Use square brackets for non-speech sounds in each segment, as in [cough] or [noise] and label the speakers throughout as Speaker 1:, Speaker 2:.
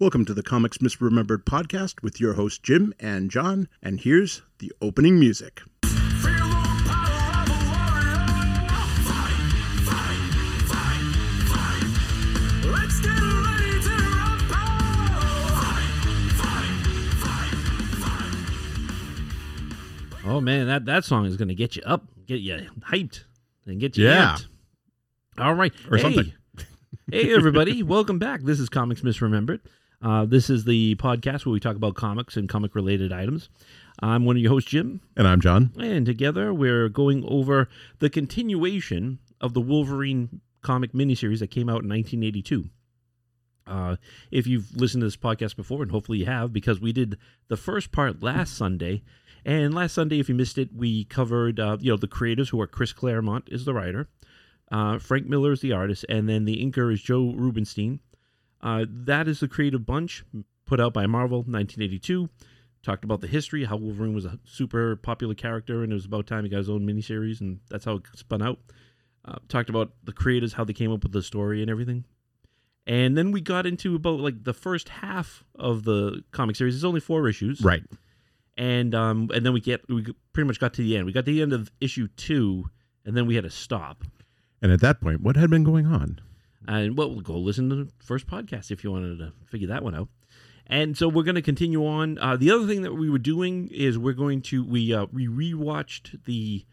Speaker 1: Welcome to the Comics Misremembered podcast with your host Jim and John, and here's the opening music.
Speaker 2: Oh man, that, that song is gonna get you up, get you hyped, and get you
Speaker 3: Yeah.
Speaker 2: amped. All right,
Speaker 3: Or
Speaker 2: hey.
Speaker 3: something.
Speaker 2: hey everybody, [laughs] welcome back. This is Comics Misremembered. Uh, this is the podcast where we talk about comics and comic related items. I'm one of your hosts, Jim,
Speaker 3: And I'm John.
Speaker 2: and together we're going over the continuation of the Wolverine comic miniseries that came out in 1982. Uh, if you've listened to this podcast before, and hopefully you have, because we did the first part last Sunday, and last Sunday, if you missed it, we covered uh, you know the creators who are Chris Claremont is the writer, uh, Frank Miller is the artist, and then the inker is Joe Rubinstein. Uh, that is the creative bunch put out by Marvel, 1982. Talked about the history, how Wolverine was a super popular character, and it was about time he got his own miniseries, and that's how it spun out. Uh, talked about the creators, how they came up with the story and everything. And then we got into about like the first half of the comic series. It's only four issues,
Speaker 3: Right.
Speaker 2: and um, and then we get we pretty much got to the end. We got to the end of issue two, and then we had to stop.
Speaker 3: And at that point, what had been going on?
Speaker 2: And well, go listen to the first podcast if you wanted to figure that one out. And so we're going to continue on. Uh, the other thing that we were doing is we're going to we uh, we rewatched the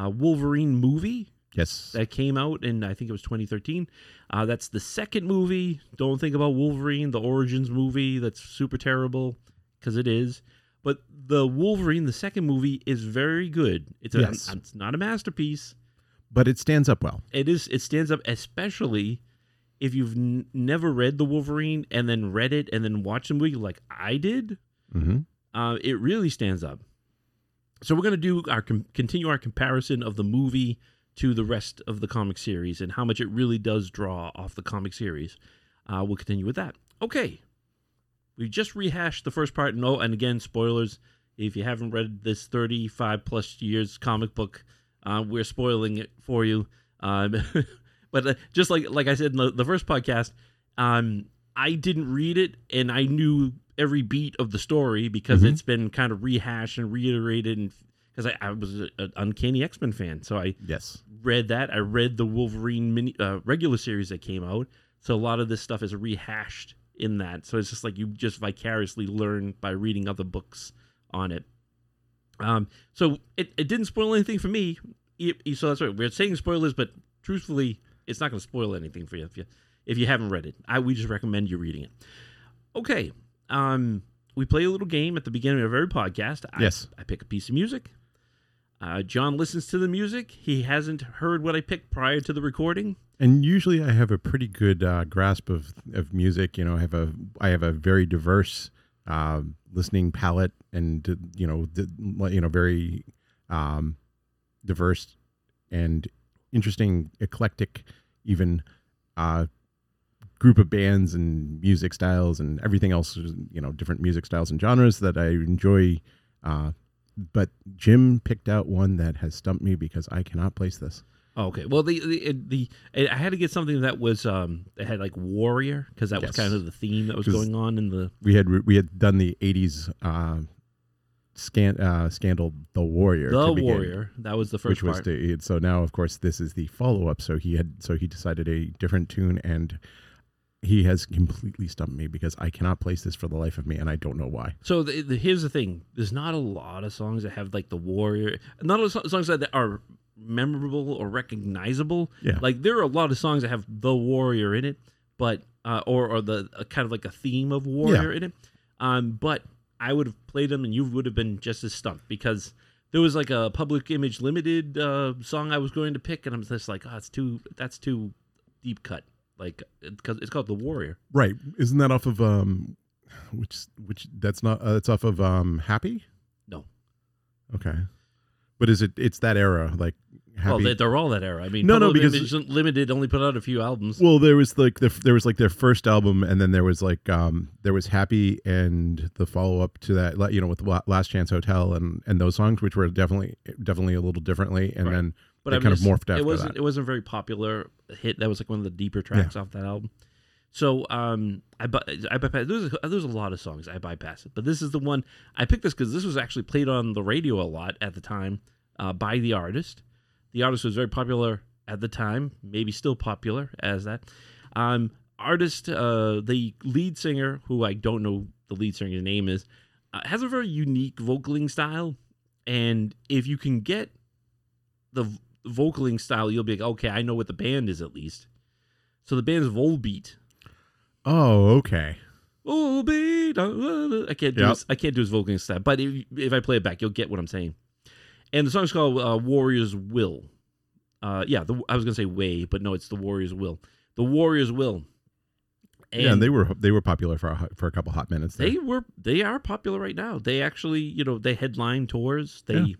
Speaker 2: uh, Wolverine movie
Speaker 3: Yes.
Speaker 2: that came out in I think it was 2013. Uh, that's the second movie. Don't think about Wolverine, the Origins movie. That's super terrible because it is. But the Wolverine, the second movie, is very good. It's a,
Speaker 3: Yes.
Speaker 2: it's not a masterpiece.
Speaker 3: but it stands up well.
Speaker 2: It is. It stands up, especially if you've n- never read the Wolverine and then read it and then watched the movie like I did.
Speaker 3: hmm
Speaker 2: Uh, it really stands up. So we're going to do our com- continue our comparison of the movie to the rest of the comic series and how much it really does draw off the comic series. Uh, we'll continue with that. Okay, we just rehashed the first part. No, and again, spoilers. If you haven't read this thirty-five plus years comic book, uh, we're spoiling it for you. Um, [laughs] but uh, just like like I said in the, the first podcast, um, I didn't read it, and I knew every beat of the story because
Speaker 3: Mhm.
Speaker 2: it's been kind of rehashed and reiterated, and because I, I was an uncanny X Men fan, so I
Speaker 3: Yes.
Speaker 2: read that. I read the Wolverine mini uh, regular series that came out, so a lot of this stuff is rehashed in that. So it's just like you just vicariously learn by reading other books on it. Um, so it, it didn't spoil anything for me. It- so that's right. We're saying spoilers, but truthfully, it's not going to spoil anything for you if you if you haven't read it. I we just recommend you reading it. Okay. Um, we play a little game at the beginning of every podcast. I,
Speaker 3: Yes.
Speaker 2: I pick a piece of music. Uh, John listens to the music. He hasn't heard what I picked prior to the recording.
Speaker 3: And usually, I have a pretty good uh, grasp of, of music. You know, I have a I have a very diverse uh, listening palette, and you know, the, you know, very um, diverse and interesting, eclectic, even uh, group of bands and music styles and everything else. You know, different music styles and genres that I enjoy. Uh, but Jim picked out one that has stumped me because I cannot place this.
Speaker 2: Oh, okay. Well, the the, the I had to get something that was um that had like warrior because that was kind of the theme that was going on in the
Speaker 3: we had we had done the 80s uh scan uh scandal the warrior
Speaker 2: the
Speaker 3: begin,
Speaker 2: warrior. That was the first
Speaker 3: which was
Speaker 2: part.
Speaker 3: the, so now of course this is the follow-up so he had so he decided a different tune and he has completely stumped me because i cannot place this for the life of me and i don't know why
Speaker 2: So the, the, here's the thing: there's not a lot of songs that have like the warrior. Not a lot of so- songs that are memorable or recognizable.
Speaker 3: Yeah.
Speaker 2: Like there are a lot of songs that have the warrior in it, but uh, or or the uh, kind of like a theme of warrior in it. Um, but I would have played them, and you would have been just as stumped because there was like a Public Image Limited uh, song I was going to pick, and I'm just like, oh, it's too that's too deep cut. Like because it's called the warrior.
Speaker 3: right isn't that off of um which which that's not uh, that's off of um happy
Speaker 2: No.
Speaker 3: okay but is it it's that era like happy
Speaker 2: Well, they, they're all that era. I mean,
Speaker 3: No, no,
Speaker 2: Public
Speaker 3: because-
Speaker 2: Image Limited only put out a few albums.
Speaker 3: Well, there was like the, there was like their first album, and then there was like um there was Happy and the follow up to that, you know, with Last Chance Hotel and and those songs, which were definitely definitely a little differently, and
Speaker 2: Right.
Speaker 3: then
Speaker 2: but
Speaker 3: they
Speaker 2: I
Speaker 3: kind of morphed after
Speaker 2: it wasn't
Speaker 3: that.
Speaker 2: it wasn't a very popular hit. That was like one of the deeper tracks off that album. So um, I I bypass. There's a, there's a lot of songs I bypass it, but this is the one I picked this because this was actually played on the radio a lot at the time uh, by the artist. The artist was very popular at the time, maybe still popular as that. Um, artist, uh, the lead singer, who I don't know the lead singer's name is, uh, has a very unique vocaling style, and if you can get the v- vocaling style, you'll be like, okay, I know what the band is at least. So the band's Volbeat.
Speaker 3: Oh, okay.
Speaker 2: Volbeat. uh, I can't do
Speaker 3: Yep.
Speaker 2: his, I can't do his vocaling style, but if, if I play it back, you'll get what I'm saying. And the song's called uh, Warrior's Will. Uh, yeah, the, I was gonna say Way, but no, it's the Warrior's Will. The Warrior's Will. And
Speaker 3: yeah, and they were they were popular for a, for a couple hot minutes. There.
Speaker 2: they were they are popular right now. They actually, you know, they headline tours. They
Speaker 3: Yeah.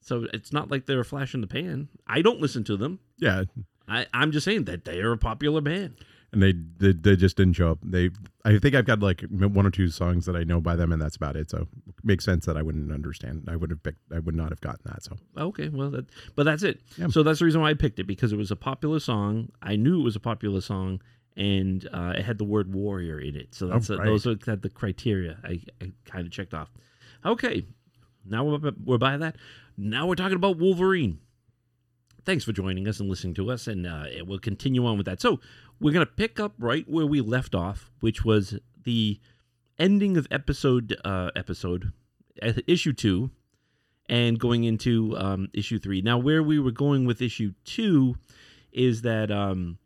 Speaker 2: so it's not like they're a flash in the pan. I don't listen to them.
Speaker 3: yeah,
Speaker 2: I, I'm just saying that they are a popular band.
Speaker 3: And they, they they just didn't show up. They I think I've got like one or two songs that I know by them, and that's about it. So it makes sense that I wouldn't understand. I would have picked. I would not have gotten that. So
Speaker 2: Okay, well, that, but that's it.
Speaker 3: Yeah.
Speaker 2: So that's the reason why I picked it because it was a popular song. I knew it was a popular song, and uh, it had the word warrior in it. So that's
Speaker 3: Oh, right.
Speaker 2: those are the criteria I, I kind of checked off. Okay, now we're, we're by that. Now we're talking about Wolverine. Thanks for joining us and listening to us, and uh, we'll continue on with that. So we're gonna pick up right where we left off, which was the ending of episode uh, episode uh, issue two and going into um, issue three. Now, where we were going with issue two is that um,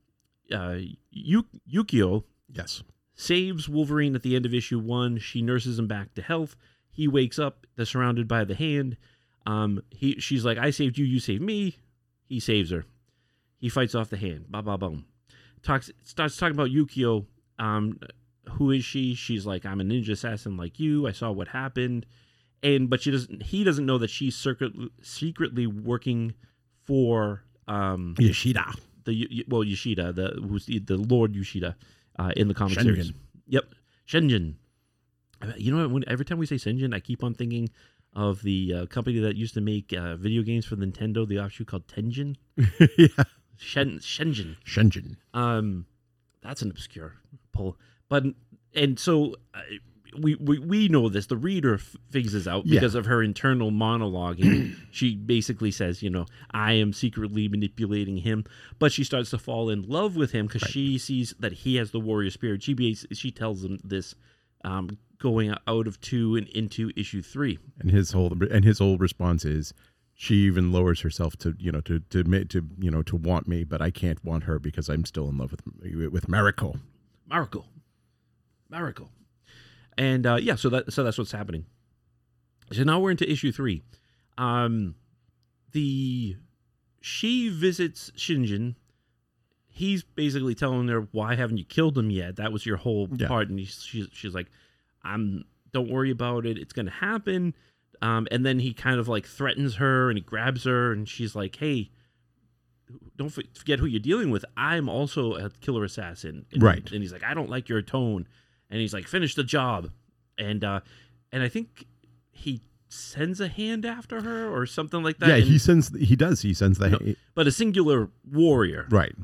Speaker 2: uh, Yu- Yukio
Speaker 3: yes,
Speaker 2: saves Wolverine at the end of issue one. She nurses him back to health. He wakes up. They're surrounded by the hand. Um, he, she's like, "I saved you. You saved me." He saves her. He fights off the hand. Ba ba boom. Talks starts talking about Yukio. Um, who is she? She's like, "I'm a ninja assassin like you. I saw what happened." And but she doesn't. He doesn't know that she's secret, secretly working for um
Speaker 3: Yoshida.
Speaker 2: the well Yoshida, the who's the, the Lord Yoshida uh, in the comic
Speaker 3: Shingen.
Speaker 2: series. Yep, Shingen. You know what? When, every time we say Shingen, I keep on thinking of the uh, company that used to make uh, video games for Nintendo, the offshoot called Tengen. [laughs]
Speaker 3: yeah,
Speaker 2: Shen, Shingen.
Speaker 3: Shingen.
Speaker 2: Um, that's an obscure pull, but and so uh, we, we we know this. The reader f- figures this out
Speaker 3: Yeah.
Speaker 2: because of her internal monologuing. [clears throat] she basically says, you know, I am secretly manipulating him, but she starts to fall in love with him because she sees that he has the warrior spirit. She she tells him this, um, going out of two and into issue three.
Speaker 3: And his whole and his whole response is, she even lowers herself to you know to to to you know to want me, but I can't want her because I'm still in love with with Mariko.
Speaker 2: Mariko, miracle, and uh, yeah, so that so that's what's happening. So now we're into issue three. Um, the she visits Shingen. He's basically telling her, "Why haven't you killed him yet? That was your whole
Speaker 3: Yeah.
Speaker 2: part." And she's she's like, "I'm. Don't worry about it. It's gonna happen." Um, and then he kind of like threatens her, and he grabs her, and she's like, "Hey." Don't forget who you're dealing with. I'm also a killer assassin, and,
Speaker 3: Right.
Speaker 2: And he's like, I don't like your tone, and he's like, finish the job, and uh, and I think he sends a hand after her or something like that.
Speaker 3: yeah,
Speaker 2: and-
Speaker 3: he sends he does he sends the
Speaker 2: No. but a singular warrior,
Speaker 3: right.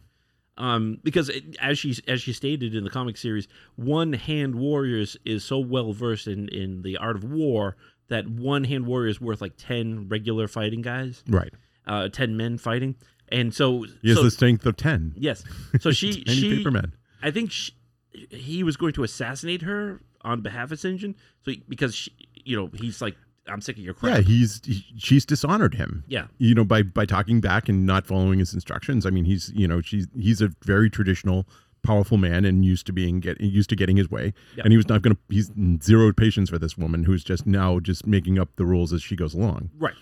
Speaker 2: Um, because it, as she as she stated in the comic series, one hand warriors is so well versed in in the art of war that one hand warrior is worth like ten regular fighting guys,
Speaker 3: Right.
Speaker 2: uh, ten men fighting, and so
Speaker 3: He has
Speaker 2: so
Speaker 3: the strength of ten.
Speaker 2: yes, [laughs] so she she. I think she, he was going to assassinate her on behalf of Shingen, so he, because she, you know he's like, I'm sick of your crap.
Speaker 3: Yeah, he's he, she's dishonored him.
Speaker 2: yeah,
Speaker 3: You know, by by talking back and not following his instructions. I mean, he's you know she's he's a very traditional, powerful man and used to being get used to getting his way. And he was not going to. He's zero patience for this woman who's just now just making up the rules as she goes along.
Speaker 2: right.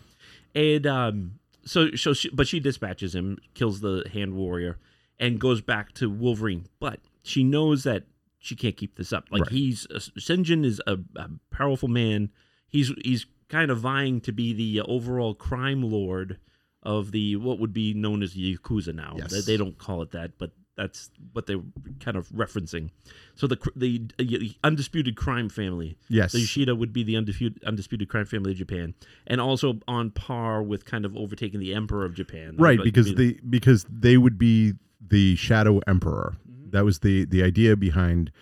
Speaker 2: And um, so so she, but she dispatches him, kills the hand warrior, and goes back to Wolverine. But she knows that she can't keep this up. Like
Speaker 3: Right.
Speaker 2: he's uh, Shingen is a, a powerful man. He's he's kind of vying to be the overall crime lord of the what would be known as the yakuza now.
Speaker 3: Yes.
Speaker 2: They, they don't call it that, but that's what they're kind of referencing. So the the, uh, undisputed crime family.
Speaker 3: Yes.
Speaker 2: The Yoshida would be the undisputed undisputed crime family of Japan, and also on par with kind of overtaking the emperor of Japan.
Speaker 3: right because
Speaker 2: be-
Speaker 3: they because they would be the shadow emperor
Speaker 2: Mm-hmm.
Speaker 3: That was the the idea behind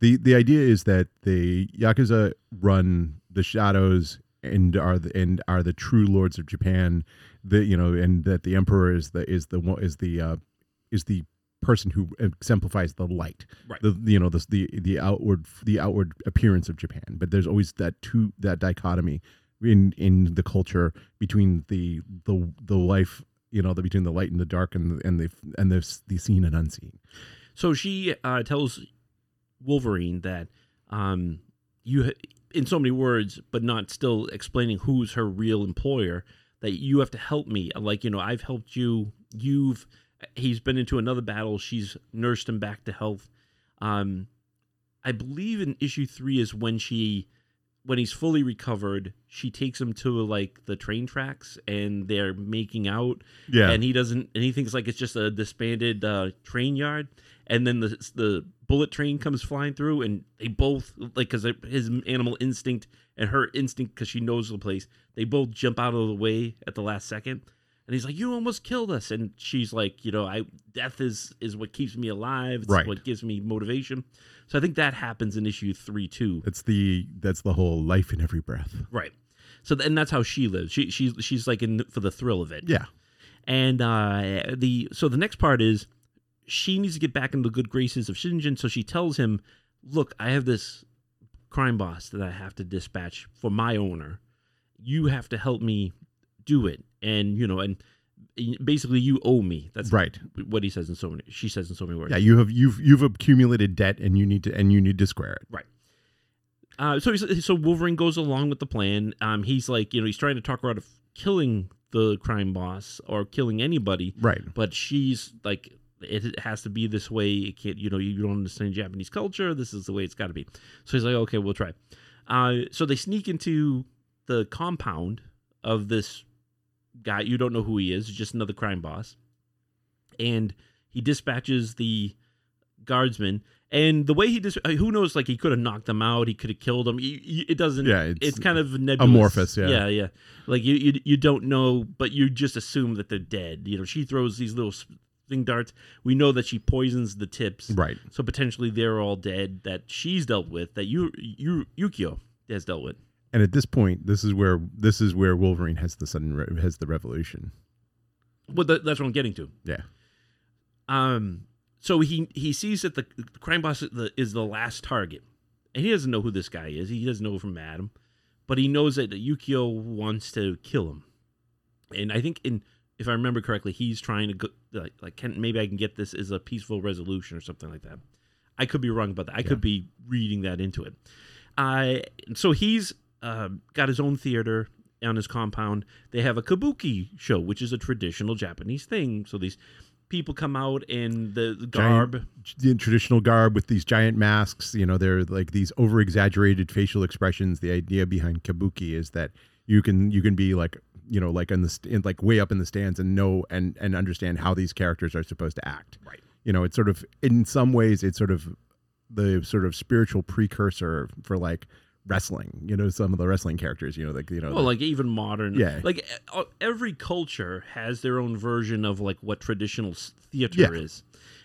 Speaker 3: the the idea is that the yakuza run the shadows and are the and are the true lords of Japan. The you know, and that the emperor is the is the one- is the uh, is the person who exemplifies the light
Speaker 2: Right.
Speaker 3: the you know the the the outward the outward appearance of Japan but there's always that two that dichotomy in in the culture between the the the life you know the between the light and the dark and the and the and the, the seen and unseen
Speaker 2: So she uh, tells Wolverine that um, you, in so many words, but not still explaining who's her real employer, that you have to help me. Like, you know, I've helped you. You've, he's been into another battle. She's nursed him back to health. Um, I believe in issue three is when she, when he's fully recovered, she takes him to like the train tracks and they're making out.
Speaker 3: Yeah.
Speaker 2: And he doesn't and he thinks like it's just a disbanded uh, train yard. And then the the bullet train comes flying through and they both like because his animal instinct and her instinct because she knows the place they both jump out of the way at the last second and he's like you almost killed us. And she's like you know i death is is what keeps me alive. It's
Speaker 3: Right.
Speaker 2: what gives me motivation. So i think that happens in issue three too.
Speaker 3: That's the that's the whole life in every breath.
Speaker 2: Right. So and that's how she lives. She she's she's like in for the thrill of it.
Speaker 3: Yeah.
Speaker 2: And uh, the so the next part is she needs to get back into the good graces of Shingen. So she tells him, "Look, I have this crime boss that I have to dispatch for my owner. You have to help me do it, and you know, and basically you owe me. That's
Speaker 3: right
Speaker 2: what he says in so many. She says in so many words.
Speaker 3: yeah you have you've you've accumulated debt and you need to and you need to square it
Speaker 2: Right. Uh, so he's, so Wolverine goes along with the plan. Um, he's like, you know, he's trying to talk her out of killing the crime boss or killing anybody.
Speaker 3: right
Speaker 2: but she's like it has to be this way it can't you know you don't understand japanese culture this is the way it's got to be so he's like okay we'll try uh, so they sneak into the compound of this guy you don't know who he is just another crime boss. And he dispatches the guardsman and the way he dis- uh, who knows like he could have knocked them out he could have killed them it doesn't
Speaker 3: Yeah,
Speaker 2: it's,
Speaker 3: it's
Speaker 2: kind of nebulous.
Speaker 3: amorphous, yeah.
Speaker 2: yeah yeah. Like you, you you don't know but you just assume that they're dead. You know she throws these little thing darts. We know that she poisons the tips.
Speaker 3: Right.
Speaker 2: So potentially they're all dead that she's dealt with that you you yukio has dealt with
Speaker 3: and at this point this is where this is where wolverine has the sudden re- has the revolution
Speaker 2: well that, that's what i'm getting to.
Speaker 3: Yeah.
Speaker 2: Um so he he sees that the, the crime boss is the, is the last target. And he doesn't know who this guy is. He doesn't know from adam. But he knows that yukio wants to kill him. And i think in if i remember correctly he's trying to go like, like can maybe i can get this as a peaceful resolution or something like that. I could be wrong about that. I could be reading that into it. Uh, so he's uh, got his own theater on his compound. They have a kabuki show, which is a traditional Japanese thing. So these people come out in the, the garb.
Speaker 3: the traditional garb with these giant masks. You know, they're like these over exaggerated facial expressions. The idea behind kabuki is that you can you can be like you know like in the st- in, like way up in the stands and know and and understand how these characters are supposed to act.
Speaker 2: Right.
Speaker 3: You know, it's sort of in some ways it's sort of the sort of spiritual precursor for like wrestling. You know, some of the wrestling characters. You know, like you know,
Speaker 2: Well,
Speaker 3: the-
Speaker 2: like even modern,
Speaker 3: Yeah.
Speaker 2: Like uh, every culture has their own version of like what traditional theater
Speaker 3: Yeah.
Speaker 2: is,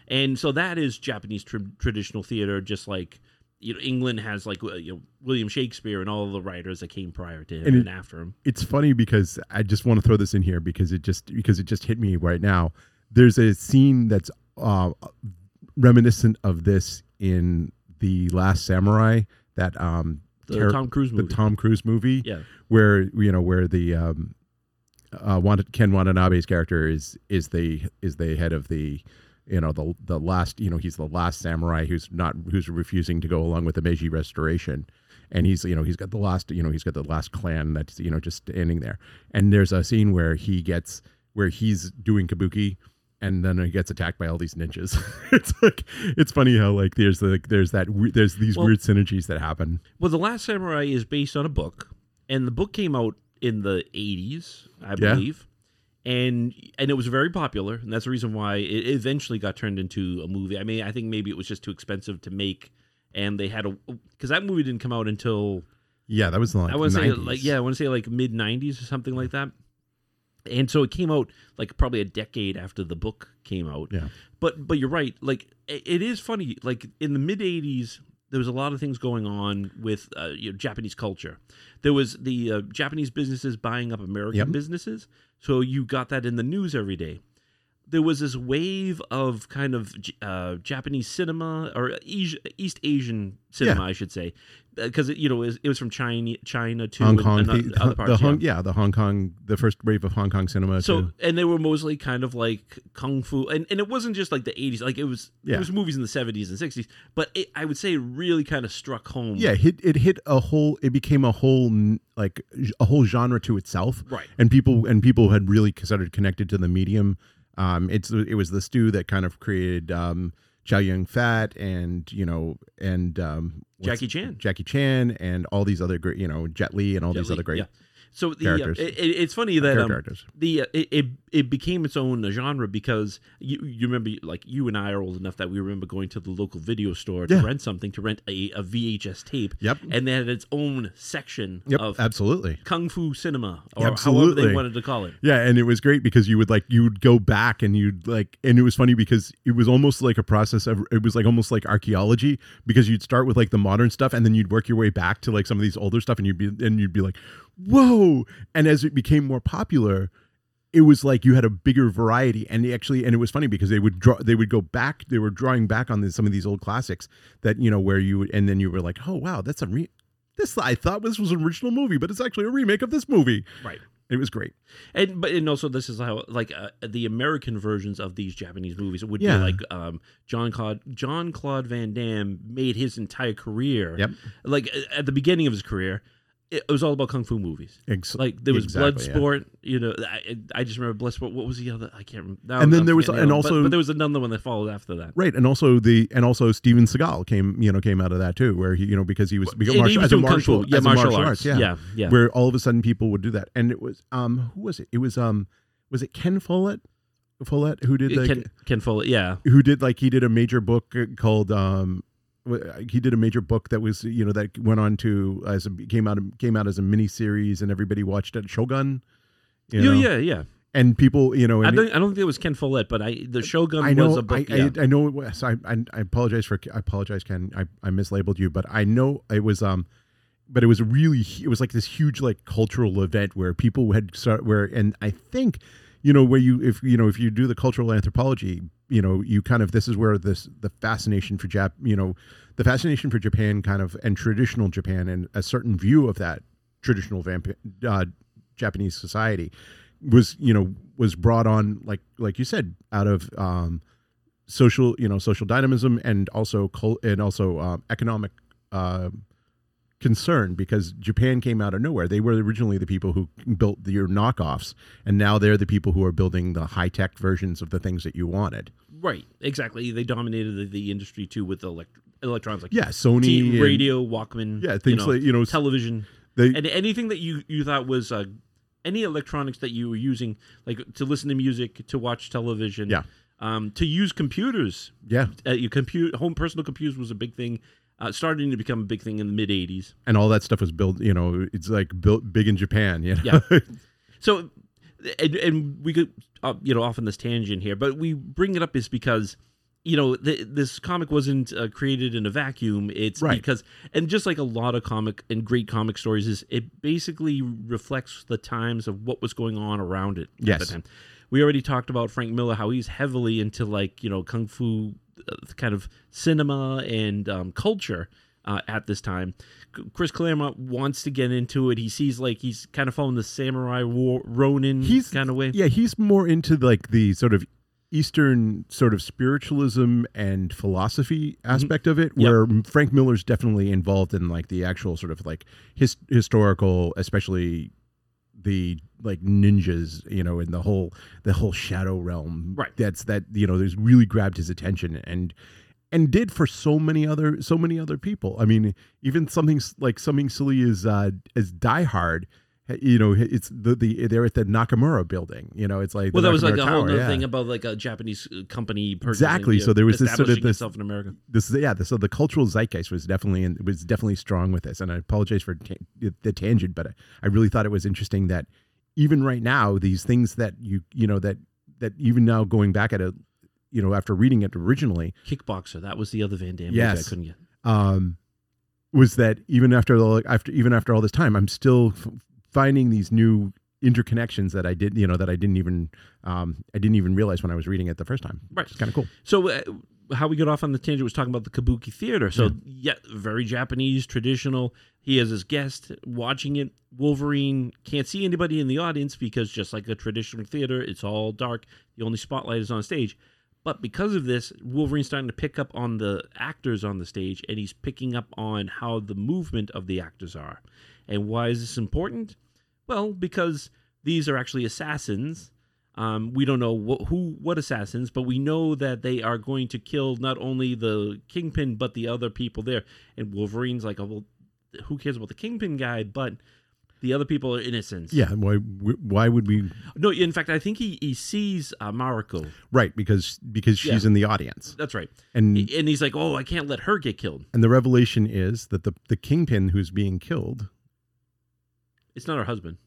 Speaker 2: and so that is Japanese tr- traditional theater. Just like you know, England has like you know William Shakespeare and all the writers that came prior to him
Speaker 3: And
Speaker 2: and,
Speaker 3: it-
Speaker 2: after him.
Speaker 3: it's funny because I just want to throw this in here because it just because it just hit me right now. There's a scene that's uh, reminiscent of this in the Last Samurai, that um,
Speaker 2: The
Speaker 3: char-
Speaker 2: Tom Cruise
Speaker 3: the
Speaker 2: movie.
Speaker 3: Tom Cruise movie,
Speaker 2: yeah,
Speaker 3: where you know where the um, uh, Ken Watanabe's character is is the is the head of the you know the the last you know he's the last samurai who's not who's refusing to go along with the Meiji Restoration, and he's you know he's got the last you know he's got the last clan that's you know just standing there, and there's a scene where he gets where he's doing kabuki. And then he gets attacked by all these ninjas. [laughs] it's like it's funny how like there's like there's that there's these
Speaker 2: Well-
Speaker 3: weird synergies that happen.
Speaker 2: Well, The Last Samurai is based on a book, and the book came out in the 80s, I
Speaker 3: Yeah.
Speaker 2: believe. And and it was very popular, and that's the reason why it eventually got turned into a movie. I mean, I think maybe it was just too expensive to make, and they had a because that movie didn't come out until
Speaker 3: Yeah, that was like
Speaker 2: I want to say like yeah, I want to say like mid '90s or something like that. And so it came out like probably a decade after the book came out.
Speaker 3: Yeah.
Speaker 2: But but you're right. Like it is funny. Like in the mid '80s, there was a lot of things going on with uh, you know, Japanese culture. There was the uh, Japanese businesses buying up American
Speaker 3: Yep.
Speaker 2: businesses, so you got that in the news every day. There was this wave of kind of uh, Japanese cinema or East Asian cinema, I should say, because you know it was, it was from China, China to
Speaker 3: Hong Kong,
Speaker 2: and
Speaker 3: the,
Speaker 2: other
Speaker 3: the
Speaker 2: parts, yeah.
Speaker 3: Hong, yeah, the Hong Kong, the first wave of Hong Kong cinema.
Speaker 2: So
Speaker 3: too.
Speaker 2: and they were mostly kind of like kung fu, and, and it wasn't just like the eighties. Like it was,
Speaker 3: Yeah.
Speaker 2: it was movies in the seventies and sixties. But it, I would say it really kind of struck home.
Speaker 3: yeah, it hit it hit a whole. It became a whole like a whole genre to itself.
Speaker 2: Right.
Speaker 3: and people and people had really started connected to the medium. Um, it's it was the stew that kind of created um, Chow Yun Fat and you know and um,
Speaker 2: Jackie Chan.
Speaker 3: Jackie Chan, and all these other great you know Jet Li and all
Speaker 2: Jet
Speaker 3: these
Speaker 2: Li,
Speaker 3: other great
Speaker 2: yeah. So the uh, it, it- it's funny that um, the uh, it, it became its own genre because you you remember like you and I are old enough that we remember going to the local video store to
Speaker 3: Yeah.
Speaker 2: rent something to rent a, a VHS tape.
Speaker 3: Yep.
Speaker 2: And they had its own section
Speaker 3: Yep,
Speaker 2: of
Speaker 3: absolutely.
Speaker 2: kung fu cinema or however
Speaker 3: Absolutely.
Speaker 2: they wanted to call it.
Speaker 3: Yeah, and it was great because you would like you would go back and you'd like and it was funny because it was almost like a process of it was like almost like archaeology because you'd start with like the modern stuff and then you'd work your way back to like some of these older stuff and you'd be and you'd be like, "Whoa." And as it became more popular, it was like you had a bigger variety and actually and it was funny because they would draw they would go back they were drawing back on this, some of these old classics that you know where you would and then you were like oh wow that's a re this I thought this was an original movie but it's actually a remake of this movie
Speaker 2: Right.
Speaker 3: it was great
Speaker 2: And but and also this is how like uh, the American versions of these Japanese movies would
Speaker 3: Yeah.
Speaker 2: be like um, Jean-Claude John Claude Van Damme made his entire career.
Speaker 3: Yep.
Speaker 2: Like uh, at the beginning of his career, it was all about kung fu movies.
Speaker 3: Ex-
Speaker 2: Like there was
Speaker 3: exactly, yeah.
Speaker 2: You know, I, I just remember Bloodsport. What was the other? I can't remember. Now
Speaker 3: And then there was- and
Speaker 2: now, but-
Speaker 3: also-
Speaker 2: but, there was another one that followed after that.
Speaker 3: Right, and also the and also Steven Seagal came you know came out of that too, where he you know because he was because
Speaker 2: And he
Speaker 3: martial,
Speaker 2: was
Speaker 3: as a martial.
Speaker 2: Yeah,
Speaker 3: as
Speaker 2: martial
Speaker 3: martial
Speaker 2: arts.
Speaker 3: yeah.
Speaker 2: Yeah, yeah.
Speaker 3: where all of a sudden people would do that, and it was um who was it? It was um was it Ken Follett Follett who did like
Speaker 2: Ken, Ken Follett. Yeah.
Speaker 3: who did like he did a major book called um he did a major book that was you know that went on to as a, came out came out as a mini series and everybody watched it Shogun you know?
Speaker 2: yeah, yeah, yeah.
Speaker 3: and people you know
Speaker 2: I don't, I don't think it was Ken Follett, but I the Shogun
Speaker 3: I know.
Speaker 2: was a book.
Speaker 3: I,
Speaker 2: yeah.
Speaker 3: I, I know it was. I, I, I apologize for. I apologize, Ken. I, I mislabeled you, but I know it was. Um, but it was really. It was like this huge like cultural event where people had start where, and I think, you know, where you if you know if you do the cultural anthropology, you know, you kind of this is where this the fascination for Jap, you know, the fascination for Japan kind of and traditional Japan and a certain view of that traditional vamp, uh, Japanese society was you know was brought on like like you said out of um social you know social dynamism and also cul- and also um, economic uh, concern because Japan came out of nowhere. They were originally the people who built your knockoffs, and now they're the people who are building the high tech versions of the things that you wanted.
Speaker 2: Right, exactly. They dominated the, the industry too with elect- electronics like
Speaker 3: Yeah, Sony,
Speaker 2: T-
Speaker 3: and-
Speaker 2: radio, Walkman,
Speaker 3: yeah,
Speaker 2: you
Speaker 3: things
Speaker 2: know,
Speaker 3: like you know
Speaker 2: television,
Speaker 3: they
Speaker 2: and anything that you you thought was uh, any electronics that you were using, like to listen to music, to watch television,
Speaker 3: Yeah.
Speaker 2: um, to use computers.
Speaker 3: yeah,
Speaker 2: Uh, your compute home personal computers was a big thing, uh, starting to become a big thing in the mid '80s.
Speaker 3: and all that stuff was built. You know, it's like built big in Japan. You know?
Speaker 2: Yeah. [laughs] So, and, and we could, uh, you know, off on this tangent here, but we bring it up is because, you know, th- this comic wasn't uh, created in a vacuum. It's
Speaker 3: Right.
Speaker 2: because, and just like a lot of comic and great comic stories, is it basically reflects the times of what was going on around it at
Speaker 3: Yes.
Speaker 2: the time. We already talked about Frank Miller, how he's heavily into like you know kung fu kind of cinema and um, culture uh, at this time. Chris Claremont wants to get into it. He sees like he's kind of following the samurai war Ronin
Speaker 3: He's-
Speaker 2: kind of way.
Speaker 3: yeah, he's more into like the sort of Eastern sort of spiritualism and philosophy aspect of it,
Speaker 2: Mm-hmm. Yep.
Speaker 3: where Frank Miller's definitely involved in like the actual sort of like his historical, especially the like ninjas, you know, in the whole the whole shadow realm.
Speaker 2: Right.
Speaker 3: That's that you know, there's really grabbed his attention and and did for so many other so many other people. I mean, even something like something silly as uh as Die Hard. You know, it's the, the they're at the Nakamura building. You know, it's like
Speaker 2: Well, that was like
Speaker 3: Nakamura
Speaker 2: a whole other
Speaker 3: yeah.
Speaker 2: thing about like a Japanese uh, company
Speaker 3: Exactly. So there was this sort of this-
Speaker 2: in America.
Speaker 3: this is yeah the, so the cultural zeitgeist was definitely in, was definitely strong with this and i apologize for ta- the tangent but I, I really thought it was interesting that even right now, these things that you you know that that even now going back at it, you know, after reading it originally,
Speaker 2: Kickboxer. That was the other Van Damme
Speaker 3: Yes.
Speaker 2: I couldn't get.
Speaker 3: um, was that even after the after even after all this time, I'm still f- finding these new interconnections that I did you know that I didn't even um, I didn't even realize when I was reading it the first time.
Speaker 2: Right.
Speaker 3: It's kind of cool.
Speaker 2: So uh, how we got off on the tangent was talking about the Kabuki theater. So yeah, very Japanese, traditional. He has his guest watching it. Wolverine can't see anybody in the audience because just like a traditional theater, it's all dark. The only spotlight is on stage. But because of this, Wolverine's starting to pick up on the actors on the stage, and he's picking up on how the movement of the actors are. And why is this important? Well, because these are actually assassins. Um, we don't know wh- who, what assassins, but we know that they are going to kill not only the kingpin but the other people there. And Wolverine's like, oh, well, who cares about the kingpin guy? But the other people are innocents.
Speaker 3: Yeah. Why why would we?
Speaker 2: No, in fact, I think he he sees uh, Mariko.
Speaker 3: Right. Because because she's
Speaker 2: Yeah.
Speaker 3: in the audience,
Speaker 2: That's right.
Speaker 3: and
Speaker 2: And he's like, oh, I can't let her get killed.
Speaker 3: and the revelation is that the the kingpin who's being killed
Speaker 2: It's not her husband.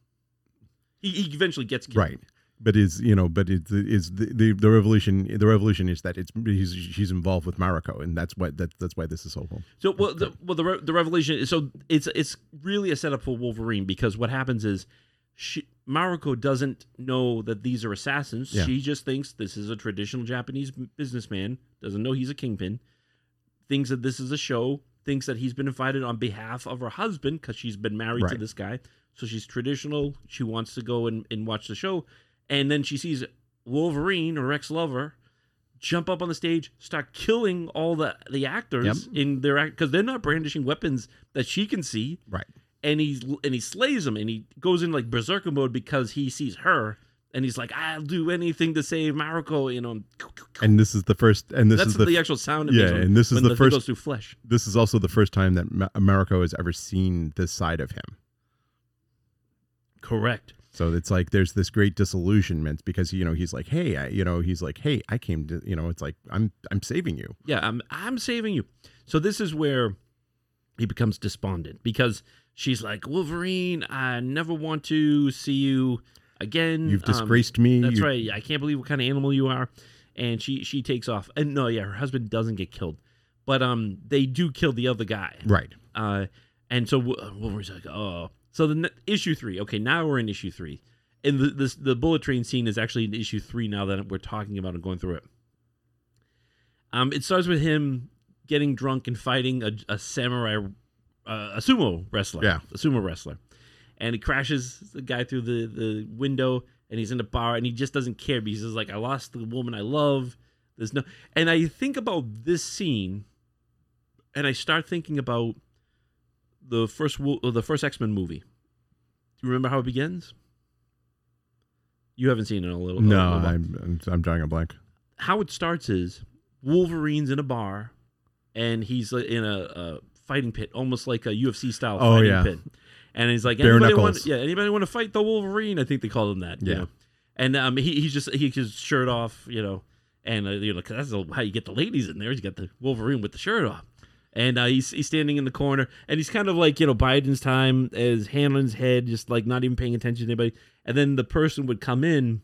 Speaker 2: He, he eventually gets killed.
Speaker 3: right but is you know but it's is the, the the revolution the revolution is that it's he's, she's involved with Mariko and that's why that, that's why this is so cool
Speaker 2: So well, the, well, the re- the revelation is so it's it's really a setup for Wolverine because what happens is she Mariko doesn't know that these are assassins.
Speaker 3: Yeah.
Speaker 2: She just thinks this is a traditional Japanese businessman. Doesn't know he's a kingpin. Thinks that this is a show. Thinks that he's been invited on behalf of her husband because she's been married to this guy. So she's traditional. She wants to go and, and watch the show, and then she sees Wolverine or ex lover jump up on the stage, start killing all the the actors in their act because they're not brandishing weapons that she can see,
Speaker 3: right
Speaker 2: and he's and he slays them, and he goes in like berserker mode because he sees her, and he's like, "I'll do anything to save Mariko," you know.
Speaker 3: and this is the first and this
Speaker 2: That's
Speaker 3: is
Speaker 2: the,
Speaker 3: the,
Speaker 2: actual sound.
Speaker 3: Yeah, and this is the
Speaker 2: thing
Speaker 3: first-
Speaker 2: goes through flesh.
Speaker 3: this is also the first time that Ma- Mariko has ever seen this side of him
Speaker 2: Correct.
Speaker 3: so it's like there's this great disillusionment because you know he's like hey I, you know he's like hey I came to you know it's like I'm I'm saving you
Speaker 2: Yeah, I'm I'm saving you. So this is where he becomes despondent because she's like, Wolverine, I never want to see you again.
Speaker 3: you've
Speaker 2: Um,
Speaker 3: disgraced me
Speaker 2: That's
Speaker 3: you-
Speaker 2: right. I can't believe what kind of animal you are. And she she takes off. And no, yeah, her husband doesn't get killed, but um, they do kill the other guy.
Speaker 3: right
Speaker 2: Uh, and so Wolverine's like, oh. So the issue three. Okay, now we're in issue three, and the this the bullet train scene is actually in issue three now that we're talking about and going through it. Um, it starts with him getting drunk and fighting a, a samurai, uh, a sumo wrestler.
Speaker 3: Yeah.
Speaker 2: a sumo wrestler, and he crashes the guy through the the window, and he's in the bar, and he just doesn't care because he's like, I lost the woman I love. There's no, and I think about this scene, and I start thinking about the first uh, the first X Men movie. Do you remember how it begins? You haven't seen it in a little. a
Speaker 3: no
Speaker 2: little
Speaker 3: I'm, I'm I'm drawing a blank
Speaker 2: how it starts is Wolverine's in a bar, and he's in a, a fighting pit, almost like a UFC style
Speaker 3: Oh,
Speaker 2: fighting
Speaker 3: yeah.
Speaker 2: pit. And he's like, anybody want, yeah, anybody want to fight the Wolverine? I think they call him that. you
Speaker 3: Yeah.
Speaker 2: know? And um, he, he's just he his shirt off, you know, and uh, you know 'cause that's how you get the ladies in there. You got the Wolverine with the shirt off. And uh, he's he's standing in the corner, and he's kind of like you know Biden's time, on his head, just like not even paying attention to anybody. And then the person would come in,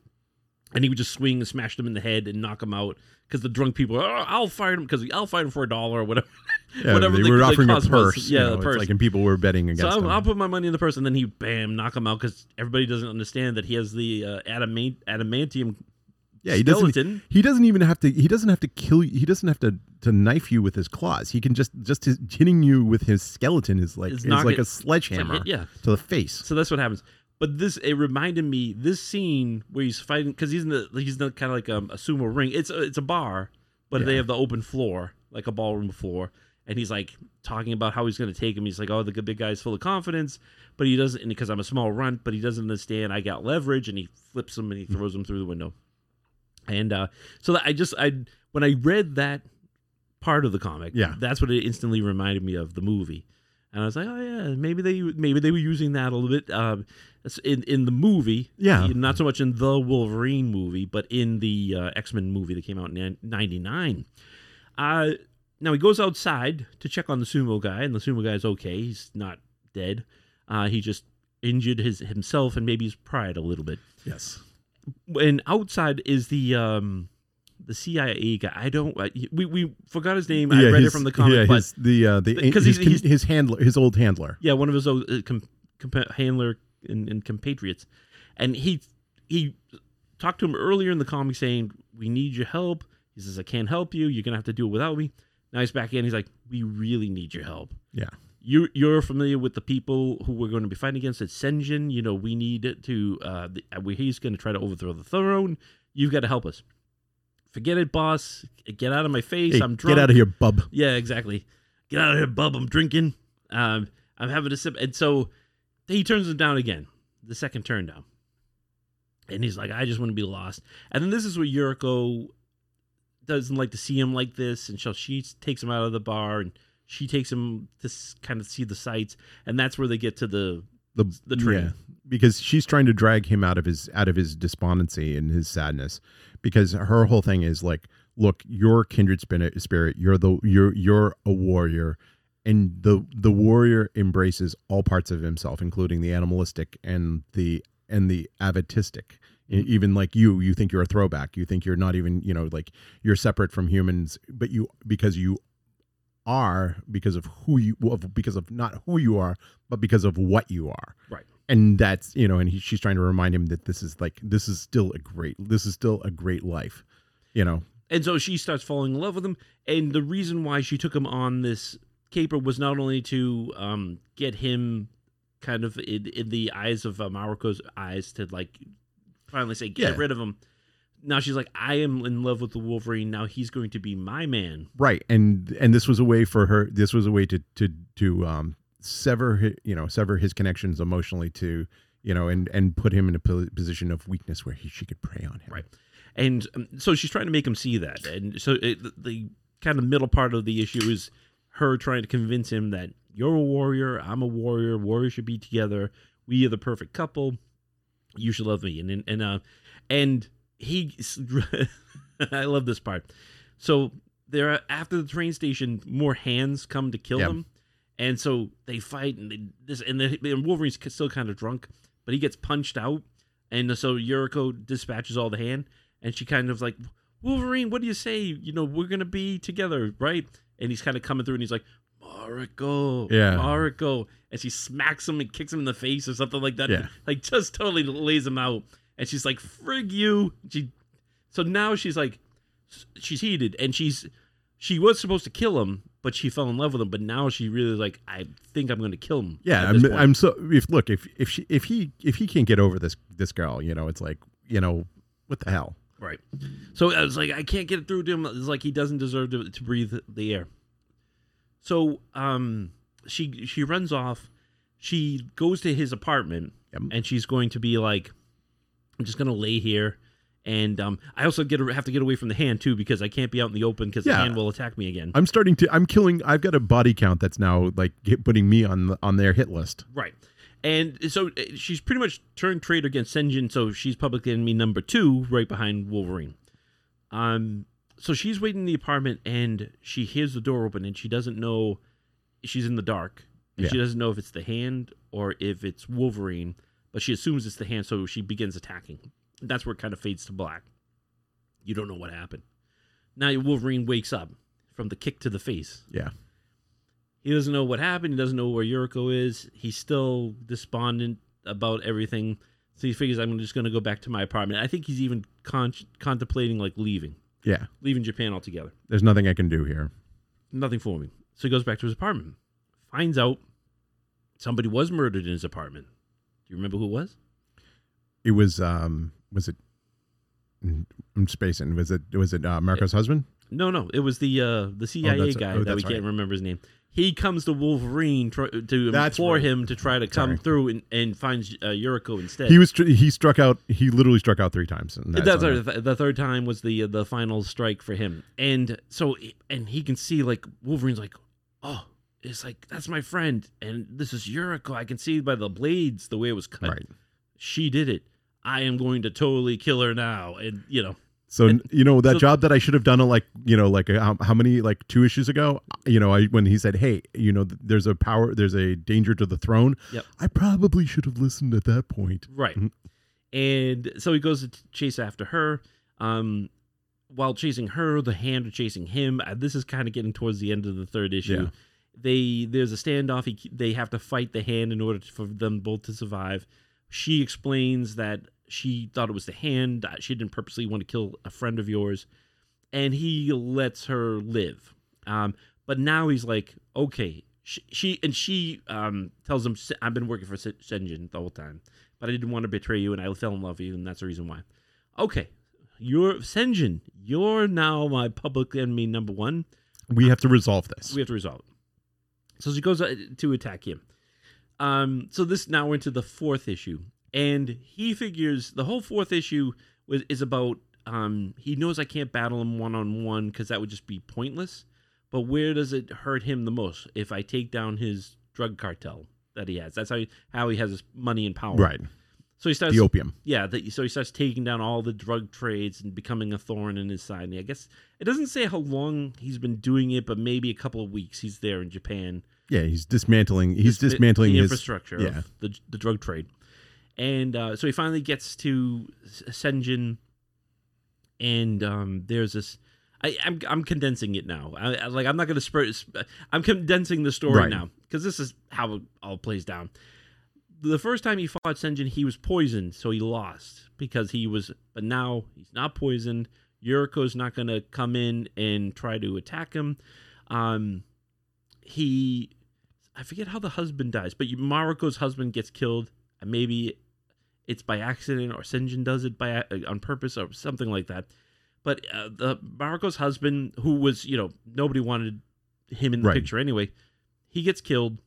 Speaker 2: and he would just swing and smash them in the head and knock them out because the drunk people, are, oh, I'll fight him because I'll fight him for a dollar or whatever. [laughs]
Speaker 3: yeah,
Speaker 2: whatever
Speaker 3: they
Speaker 2: the-
Speaker 3: were offering a
Speaker 2: cost was.
Speaker 3: purse
Speaker 2: Yeah,
Speaker 3: you know,
Speaker 2: the
Speaker 3: it's
Speaker 2: purse.
Speaker 3: like and people were betting
Speaker 2: So
Speaker 3: against
Speaker 2: I'll,
Speaker 3: him
Speaker 2: I'll put my money in the purse, and then he bam knock him out because everybody doesn't understand that he has the uh, adamant, adamantium
Speaker 3: yeah he doesn't
Speaker 2: skeleton.
Speaker 3: he doesn't even have to he doesn't have to kill you he doesn't have to to knife you with his claws he can just just his, hitting you with his skeleton is like
Speaker 2: Is
Speaker 3: is like a
Speaker 2: It's like,
Speaker 3: sledgehammer
Speaker 2: yeah,
Speaker 3: to the face
Speaker 2: so that's what happens. But this it reminded me this scene where he's fighting because he's in the he's in the kind of like um, a sumo ring. It's a, it's a bar, but they
Speaker 3: Yeah.
Speaker 2: have the open floor like a ballroom floor, and he's like talking about how he's going to take him. He's like, oh, the good big guy's full of confidence, but he doesn't because I'm a small runt, but he doesn't understand I got leverage, and he flips him and he throws him through the window. And uh, so I just I when I read that part of the comic,
Speaker 3: Yeah.
Speaker 2: that's what it instantly reminded me of the movie. And I was like, oh yeah, maybe they maybe they were using that a little bit um, in in the movie.
Speaker 3: Yeah.
Speaker 2: not so much in the Wolverine movie, but in the uh, X Men movie that came out in '99. Uh, now he goes outside to check on the sumo guy, and the sumo guy's okay. He's not dead. Uh, he just injured his himself and maybe his pride a little bit.
Speaker 3: Yes.
Speaker 2: And outside is the um the CIA guy. I don't. I, we we forgot his name. I read it from the comic,
Speaker 3: Yeah,
Speaker 2: but
Speaker 3: his, the uh, the
Speaker 2: 'cause
Speaker 3: his,
Speaker 2: he's-
Speaker 3: his handler, his old handler.
Speaker 2: yeah, one of his old uh, com, compa- handler and, and compatriots, and he he talked to him earlier in the comic saying, "We need your help." He says, "I can't help you. You're gonna have to do it without me." Now he's back in. He's like, "We really need your help."
Speaker 3: Yeah.
Speaker 2: You you're familiar with the people who we're going to be fighting against at Senjin. You know we need to. Uh, the, uh, he's going to try to overthrow the throne. You've got to help us. Forget it, boss. Get out of my face.
Speaker 3: Hey,
Speaker 2: I'm drunk.
Speaker 3: get out of here, bub.
Speaker 2: Yeah, exactly. Get out of here, bub. I'm drinking. Um, I'm having a sip. And so he turns him down again, the second turn down. And he's like, I just want to be lost. And then this is where Yuriko doesn't like to see him like this. And so she takes him out of the bar and she takes him to kind of see the sights. And that's where they get to the.
Speaker 3: The
Speaker 2: The train.
Speaker 3: yeah, because she's trying to drag him out of his out of his despondency and his sadness, because her whole thing is like, look, you're kindred spirit. Spirit. You're the you're you're a warrior, and the the warrior embraces all parts of himself, including the animalistic and the and the avatistic. Even like you, you think you're a throwback. You think you're not even, you know, like you're separate from humans, but you because you are because of who you of, because of not who you are, but because of what you are.
Speaker 2: Right.
Speaker 3: And that's you know, and he, she's trying to remind him that this is like this is still a great this is still a great life. You know.
Speaker 2: And so she starts falling in love with him. And the reason why she took him on this caper was not only to um, get him kind of in, in the eyes of uh, Mariko's eyes to like finally say, get
Speaker 3: Yeah.
Speaker 2: rid of him. Now she's like, I am in love with the Wolverine. Now he's going to be my man.
Speaker 3: Right. And and this was a way for her this was a way to to to um sever hi- you know, sever his connections emotionally to you know, and and put him in a position of weakness where he, she could prey on him.
Speaker 2: Right. And um, so she's trying to make him see that. And so it, the, the kind of middle part of the issue is her trying to convince him that you're a warrior, I'm a warrior, warriors should be together. We are the perfect couple. You should love me. And and and, uh, and he, [laughs] I love this part. So there, uh, after the train station, more hands come to kill
Speaker 3: Yeah.
Speaker 2: him, and so they fight, and they, this and, the, and Wolverine's still kind of drunk, but he gets punched out, and so Yuriko dispatches all the hand, and she kind of like, Wolverine, what do you say? You know, we're gonna be together, right? And he's kind of coming through, and he's like, Mariko,
Speaker 3: Yeah.
Speaker 2: Mariko, and she smacks him and kicks him in the face or something like that,
Speaker 3: Yeah.
Speaker 2: like just totally lays him out, and she's like, frig you. She, so now she's like, she's heated, and she's she was supposed to kill him, but she fell in love with him. But now she really like, I think I'm going to kill him.
Speaker 3: Yeah, I'm. I'm so if look if if she if he if he can't get over this this girl, you know, it's like you know what the hell.
Speaker 2: Right. So I was like, I can't get it through to him. It's like he doesn't deserve to, to breathe the air. So um, she she runs off. She goes to his apartment,
Speaker 3: Yep.
Speaker 2: and she's going to be like, I'm just gonna lay here. And um, I also get have to get away from the hand too because I can't be out in the open because the hand will attack me again.
Speaker 3: I'm starting to I'm killing. I've got a body count that's now like putting me on the, on their hit list.
Speaker 2: Right. And so uh, she's pretty much turned traitor against Senjin, so she's public enemy number two, right behind Wolverine. Um, so she's waiting in the apartment, and she hears the door open, and she doesn't know she's in the dark, and
Speaker 3: Yeah.
Speaker 2: she doesn't know if it's the hand or if it's Wolverine, but she assumes it's the hand, so she begins attacking. That's where it kind of fades to black. You don't know what happened. Now Wolverine wakes up from the kick to the face.
Speaker 3: Yeah.
Speaker 2: He doesn't know what happened. He doesn't know where Yuriko is. He's still despondent about everything. So he figures I'm just going to go back to my apartment. I think he's even con- contemplating like leaving,
Speaker 3: Yeah.
Speaker 2: leaving Japan altogether.
Speaker 3: There's nothing I can do here.
Speaker 2: Nothing for me. So he goes back to his apartment. Finds out somebody was murdered in his apartment. Do you remember who it was?
Speaker 3: It was um was it I'm spacing. Was it was it uh, Mariko's husband?
Speaker 2: No, no. It was the uh, the CIA
Speaker 3: that's-
Speaker 2: guy
Speaker 3: oh,
Speaker 2: that we
Speaker 3: that's
Speaker 2: can't remember his name. He comes to Wolverine try, to
Speaker 3: That's
Speaker 2: implore
Speaker 3: right.
Speaker 2: him to try to come
Speaker 3: Sorry.
Speaker 2: through and, and finds uh, Yuriko instead.
Speaker 3: He was tr- he struck out. He literally struck out three times. That's
Speaker 2: right. The, the third time was the the final strike for him, and so and he can see like Wolverine's like, oh, it's like that's my friend, and this is Yuriko. I can see by the blades the way it was cut.
Speaker 3: Right.
Speaker 2: She did it. I am going to totally kill her now, and you know,
Speaker 3: So
Speaker 2: And-
Speaker 3: you know that
Speaker 2: so-
Speaker 3: job that I should have done, like you know, like how, how many like two issues ago, you know, I when he said, "Hey, you know, there's a power, there's a danger to the throne."
Speaker 2: Yep.
Speaker 3: I probably should have listened at that point.
Speaker 2: Right.
Speaker 3: Mhm.
Speaker 2: And so he goes to chase after her. Um, while chasing her, the hand are chasing him. Uh, this is kind of getting towards the end of the third issue.
Speaker 3: Yeah.
Speaker 2: They there's a standoff. He, they have to fight the hand in order to, for them both to survive. She explains that she thought it was the hand. She didn't purposely want to kill a friend of yours, and he lets her live. Um, but now he's like, okay, she, she and she um, tells him, "I've been working for Se- Senjin the whole time, but I didn't want to betray you, and I fell in love with you, and that's the reason why." Okay, you're Senjin. You're now my public enemy number one.
Speaker 3: We have to resolve this.
Speaker 2: We have to resolve it. So she goes uh, to attack him. Um, so this now we're into the fourth issue, and he figures the whole fourth issue was, is about. Um, he knows I can't battle him one on one because that would just be pointless. But where does it hurt him the most? If I take down his drug cartel that he has, that's how he, how he has his money and power.
Speaker 3: right.
Speaker 2: So he starts
Speaker 3: The opium.
Speaker 2: yeah, the, so he starts taking down all the drug trades and becoming a thorn in his side. And I guess it doesn't say how long he's been doing it, but maybe a couple of weeks he's there in Japan.
Speaker 3: Yeah, he's dismantling. He's
Speaker 2: Dis-
Speaker 3: dismantling
Speaker 2: the
Speaker 3: his
Speaker 2: infrastructure
Speaker 3: yeah.
Speaker 2: of the, the drug trade. And uh, so he finally gets to Shingen, and um, there's this. I, I'm I'm condensing it now. I, I- like I'm not going to spur. sp- I'm condensing the story
Speaker 3: Right.
Speaker 2: now because this is how it all plays down. The first time he fought Shingen, he was poisoned, so he lost because he was. But now he's not poisoned. Yuriko's not going to come in and try to attack him. Um, he, I forget how the husband dies, but Mariko's husband gets killed. And maybe it's by accident or Shingen does it by uh, on purpose or something like that. But uh, the husband, who was you know nobody wanted him in the
Speaker 3: Right.
Speaker 2: picture anyway, he gets killed.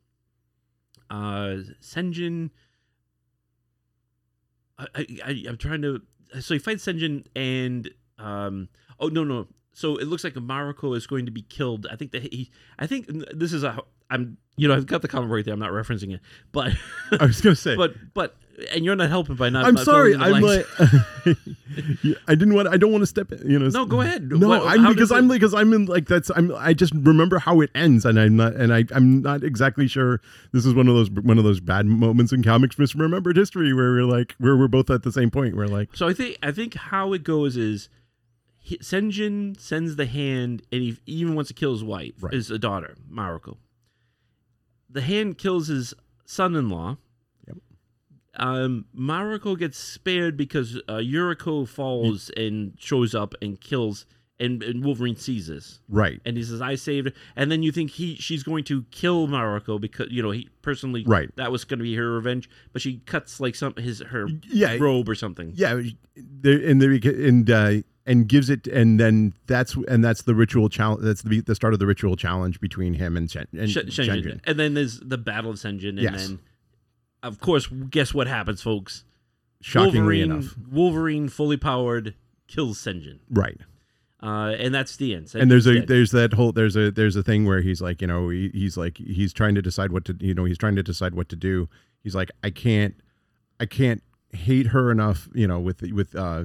Speaker 2: Uh, Shingen. I, I, I'm trying to. So he fights Shingen and um. Oh no no. So it looks like Mariko is going to be killed. I think that he. I think this is a. I'm. You know I've got the comment right there. I'm not referencing it, but [laughs]
Speaker 3: I was gonna say.
Speaker 2: but but and you're not helping by not.
Speaker 3: I'm
Speaker 2: not
Speaker 3: sorry.
Speaker 2: filling in the
Speaker 3: I'm like, [laughs] I didn't want. I don't want to step. in, You know.
Speaker 2: No, go ahead.
Speaker 3: No,
Speaker 2: What-
Speaker 3: I'm because I'm because I'm in like that's I'm I just remember how it ends and I'm not and I I'm not exactly sure this is one of those one of those bad moments in comics misremembered history where we're like where we're both at the same point we're like
Speaker 2: So I think I think how it goes is he, Shingen sends the hand, and he even wants to kill his wife,
Speaker 3: Right.
Speaker 2: his daughter Mariko. The hand kills his son-in-law.
Speaker 3: Yep.
Speaker 2: Um, Mariko gets spared because uh, Yuriko falls and shows up and kills, and, and Wolverine sees this.
Speaker 3: right
Speaker 2: and he says I saved her and then you think he she's going to kill Mariko because you know he personally
Speaker 3: Right.
Speaker 2: that was going to be her revenge but she cuts like some his her
Speaker 3: yeah
Speaker 2: robe or something
Speaker 3: yeah there and there and uh and gives it and then that's and that's the ritual challenge that's the the start of the ritual challenge between him and Shen, and
Speaker 2: Sh- Shingen.
Speaker 3: Shingen.
Speaker 2: and then there's the battle of Shingen and
Speaker 3: Yes.
Speaker 2: then of course guess what happens folks
Speaker 3: shockingly
Speaker 2: Wolverine,
Speaker 3: enough
Speaker 2: Wolverine fully powered kills Shingen
Speaker 3: right
Speaker 2: uh, and that's the end
Speaker 3: and there's a
Speaker 2: dead.
Speaker 3: there's that whole there's a there's a thing where he's like you know he, he's like he's trying to decide what to you know he's trying to decide what to do he's like i can't i can't hate her enough you know with with uh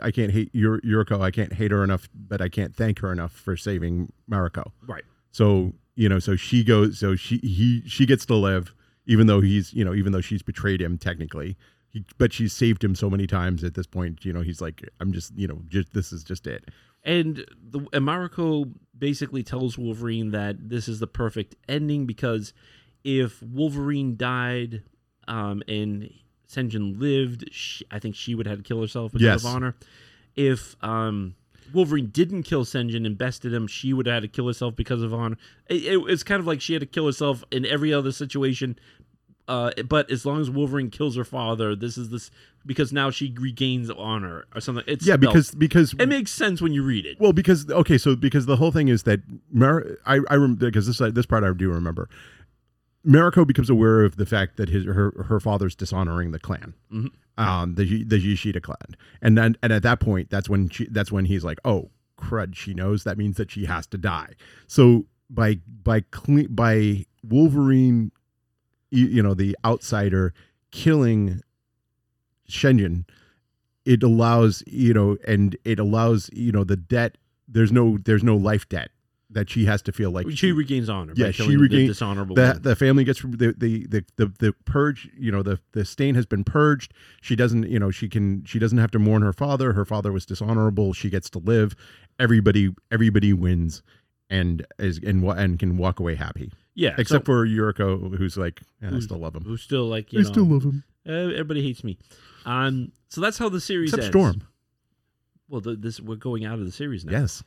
Speaker 3: i can't hate Yur- yuriko i can't hate her enough but i can't thank her enough for saving mariko.
Speaker 2: Right.
Speaker 3: So you know so she goes so she he she gets to live even though he's you know even though she's betrayed him technically. He, but she's saved him so many times at this point you know he's like i'm just you know just this is just it.
Speaker 2: And the and Mariko basically tells Wolverine that this is the perfect ending because if Wolverine died um, and Shingen lived, she, I think she would have had to kill herself because
Speaker 3: Yes.
Speaker 2: of honor. If um, Wolverine didn't kill Shingen and bested him, she would have had to kill herself because of honor. It, it- it's kind of like she had to kill herself in every other situation. Uh, but as long as Wolverine kills her father, this is this because now she regains honor or something. It's
Speaker 3: yeah
Speaker 2: no,
Speaker 3: because because
Speaker 2: it makes sense when you read it.
Speaker 3: Well, because okay, so because the whole thing is that Mar- I I rem- because this this part I do remember. Mariko becomes aware of the fact that his her her father's dishonoring the clan,
Speaker 2: Mhm.
Speaker 3: um, the the Yoshida clan, and then and at that point, that's when she that's when he's like, oh crud, she knows that means that she has to die. So by by cle- by Wolverine, you, you know, the outsider killing Shingen, it allows you know, and it allows you know the debt. There's no there's no life debt that she has to feel like
Speaker 2: she regains honor.
Speaker 3: Yeah, she
Speaker 2: killing the dishonorable.
Speaker 3: the the family gets the, the the the the purge you know the the stain has been purged she doesn't you know she can she doesn't have to mourn her father her father was dishonorable she gets to live everybody everybody wins and is and wa- and can walk away happy
Speaker 2: yeah,
Speaker 3: except
Speaker 2: so,
Speaker 3: for Yuriko who's like yeah, I still love him
Speaker 2: who's still like you
Speaker 3: I
Speaker 2: know,
Speaker 3: still love him
Speaker 2: uh, everybody hates me. Um, so that's how the series
Speaker 3: except
Speaker 2: ends.
Speaker 3: Storm
Speaker 2: Well, the, this we're going out of the series now.
Speaker 3: yes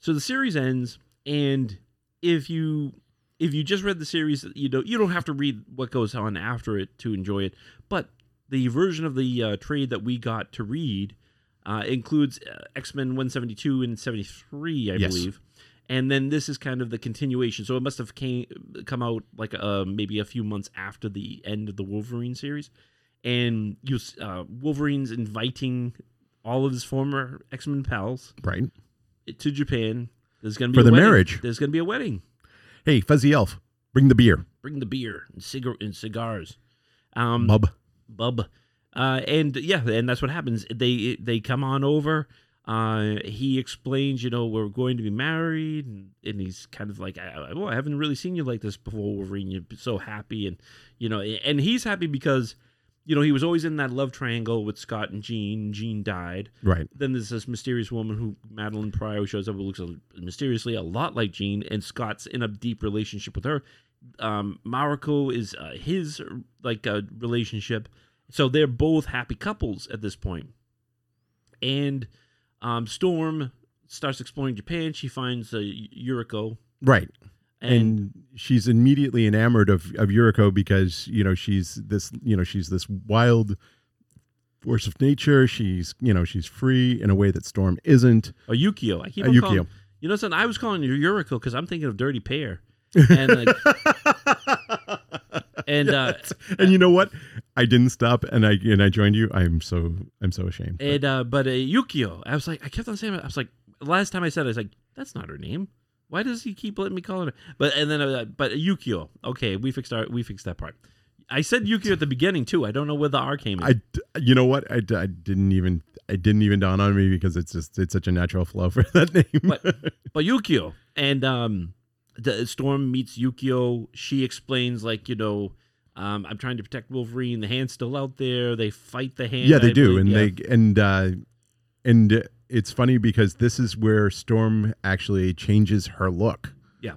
Speaker 2: So the series ends, and if you if you just read the series, you don't you don't have to read what goes on after it to enjoy it. But the version of the uh, trade that we got to read uh, includes uh, X Men one seventy two and seventy three, I
Speaker 3: Yes.
Speaker 2: believe. And then this is kind of the continuation. So it must have came come out like uh, maybe a few months after the end of the Wolverine series, and you uh, Wolverine's inviting all of his former X Men pals
Speaker 3: right
Speaker 2: to Japan. There's gonna be
Speaker 3: For the
Speaker 2: wedding.
Speaker 3: marriage.
Speaker 2: There's gonna be a wedding.
Speaker 3: hey fuzzy elf bring the beer
Speaker 2: Bring the beer and cigar and cigars. Um,
Speaker 3: bub
Speaker 2: bub. Uh, and yeah, and that's what happens. They they come on over. Uh, he explains, you know, we're going to be married, and, and he's kind of like, I, I, well, I haven't really seen you like this before, Wolverine. You're so happy, and you know, and he's happy because, you know, he was always in that love triangle with Scott and Jean. Jean died.
Speaker 3: right
Speaker 2: Then there's this mysterious woman who Madelyne Pryor shows up who looks mysteriously a lot like Jean, and Scott's in a deep relationship with her. Um, Mariko is uh, his like uh, relationship, so they're both happy couples at this point. And um, Storm starts exploring Japan. She finds uh, Yuriko,
Speaker 3: right
Speaker 2: and,
Speaker 3: and she's immediately enamored of of Yuriko because you know she's this you know she's this wild force of nature. She's you know she's free in a way that Storm isn't.
Speaker 2: or Yukio. I keep on
Speaker 3: Yukio.
Speaker 2: calling. You know something? I was calling her Yuriko because I'm thinking of Dirty Pair. And like, [laughs] and uh,
Speaker 3: and you know what? I didn't stop, and I and I joined you. I'm so I'm so ashamed.
Speaker 2: And uh, but uh, Yukio, I was like, I kept on saying, I was like, last time I said, it, I was like, that's not her name. Why does he keep letting me call her? But and then, uh, but Yukio. Okay, we fixed our we fixed that part. I said Yukio at the beginning too. I don't know where the R came in.
Speaker 3: I you know what? I didn't even I didn't even dawn on me because it's just it's such a natural flow for [laughs] that name.
Speaker 2: but but Yukio and um, the Storm meets Yukio. She explains like you know. Um, I'm trying to protect Wolverine. The hand's still out there. They fight the hand.
Speaker 3: yeah, they
Speaker 2: I
Speaker 3: do,
Speaker 2: believe.
Speaker 3: and
Speaker 2: Yeah.
Speaker 3: they and uh, and it's funny because this is where Storm actually changes her look.
Speaker 2: Yeah.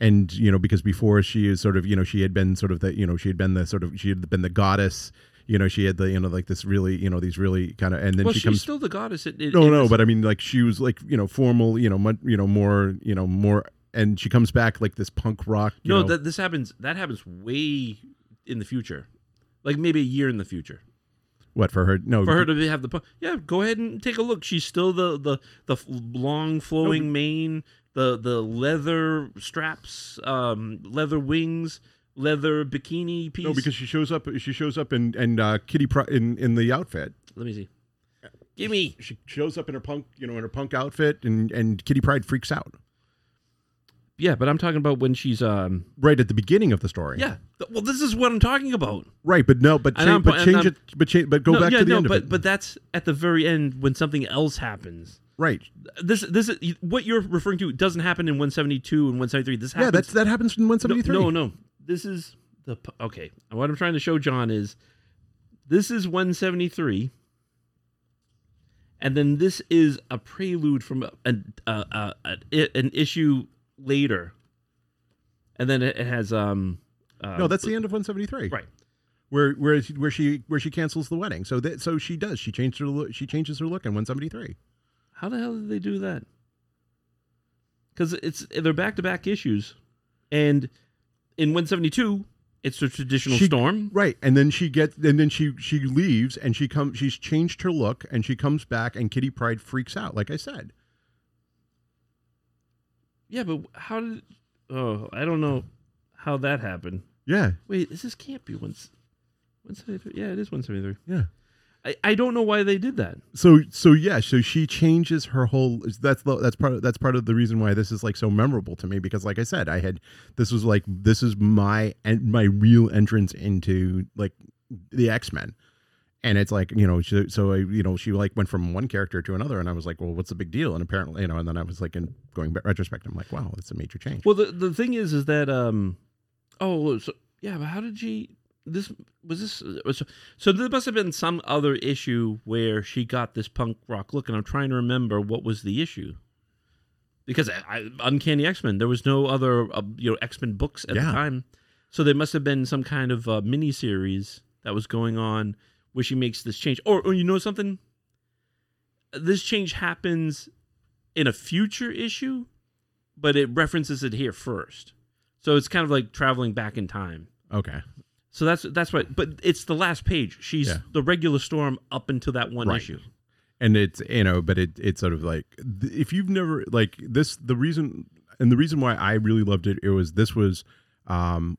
Speaker 3: and you know because before she is sort of you know she had been sort of the you know she had been the sort of she had been the goddess. You know she had the you know like this really you know these really kind of and then
Speaker 2: well,
Speaker 3: she
Speaker 2: she's
Speaker 3: comes
Speaker 2: still the goddess. It, it,
Speaker 3: no
Speaker 2: it
Speaker 3: no but I mean like she was like you know formal you know mu- you know more you know more and she comes back like this punk rock. You
Speaker 2: no,
Speaker 3: know,
Speaker 2: that this happens. That happens way in the future, like maybe a year in the future.
Speaker 3: What for her? No,
Speaker 2: For her to have the pu- yeah, go ahead and take a look. She's still the the the long flowing mane, the the leather straps, um, leather wings, leather bikini piece.
Speaker 3: no, because she shows up. She shows up in and uh, Kitty Pri- in in the outfit.
Speaker 2: let me see. Give me.
Speaker 3: She shows up in her punk, you know, in her punk outfit, and and Kitty Pryde freaks out
Speaker 2: Yeah, but I'm talking about when she's um.
Speaker 3: right at the beginning of the story.
Speaker 2: Yeah. th- Well, this is what I'm talking about.
Speaker 3: right. But no, but
Speaker 2: And
Speaker 3: change, but
Speaker 2: and
Speaker 3: change
Speaker 2: I'm-
Speaker 3: it, but change, but go
Speaker 2: no,
Speaker 3: back
Speaker 2: yeah,
Speaker 3: to the
Speaker 2: no,
Speaker 3: end
Speaker 2: but
Speaker 3: of it.
Speaker 2: but that's at the very end when something else happens.
Speaker 3: right.
Speaker 2: This this is what you're referring to doesn't happen in 172 and 173. This happens
Speaker 3: Yeah, that's that happens in one
Speaker 2: no, no, no. This is the p- okay. What I'm trying to show John is this is 173, and then this is a prelude from a, an uh, uh, an, an issue later, and then it it has um. Uh,
Speaker 3: No, that's the end of one seventy three.
Speaker 2: right.
Speaker 3: Where where where she where she cancels the wedding. So that so she does. She changed her look. She changes her look in one seventy three.
Speaker 2: How the hell did they do that? Because it's they're back to back issues, and in 172 it's a traditional
Speaker 3: She-
Speaker 2: storm.
Speaker 3: Right, and then she gets, and then she she leaves, and she comes. She's changed her look, and she comes back, and Kitty Pryde freaks out. Like I said,
Speaker 2: Yeah, but how did? Oh, I don't know how that happened.
Speaker 3: yeah,
Speaker 2: Wait, this is can't be one. One seventy three. Yeah, it is one seventy three.
Speaker 3: yeah.
Speaker 2: I, I don't know why they did that.
Speaker 3: So so yeah, so she changes her whole. That's the, that's part of, that's part of the reason why this is like so memorable to me because like I said, I had this was like this is my and my real entrance into like the X Men, and it's like you know she, so I, you know she like went from one character to another and i was like well what's the big deal and apparently you know and then i was like in going back retrospect i'm like wow it's a major change
Speaker 2: Well, the the thing is, is that um, oh, so yeah, but how did she? This was this. Was, so there must have been some other issue where she got this punk rock look, and I'm trying to remember what was the issue. Because I, I, Uncanny X Men, there was no other uh, you know X Men books at the time, so there must have been some kind of uh, mini series that was going on where she makes this change. Or, or you know something, this change happens in a future issue, but it references it here first. So it's kind of like traveling back in time.
Speaker 3: okay
Speaker 2: So that's that's right. But it's the last page. She's
Speaker 3: Yeah.
Speaker 2: the regular storm up until that one
Speaker 3: Right.
Speaker 2: issue.
Speaker 3: and it's you know but it it's sort of like if you've never like this the reason and the reason why i really loved it it was this was um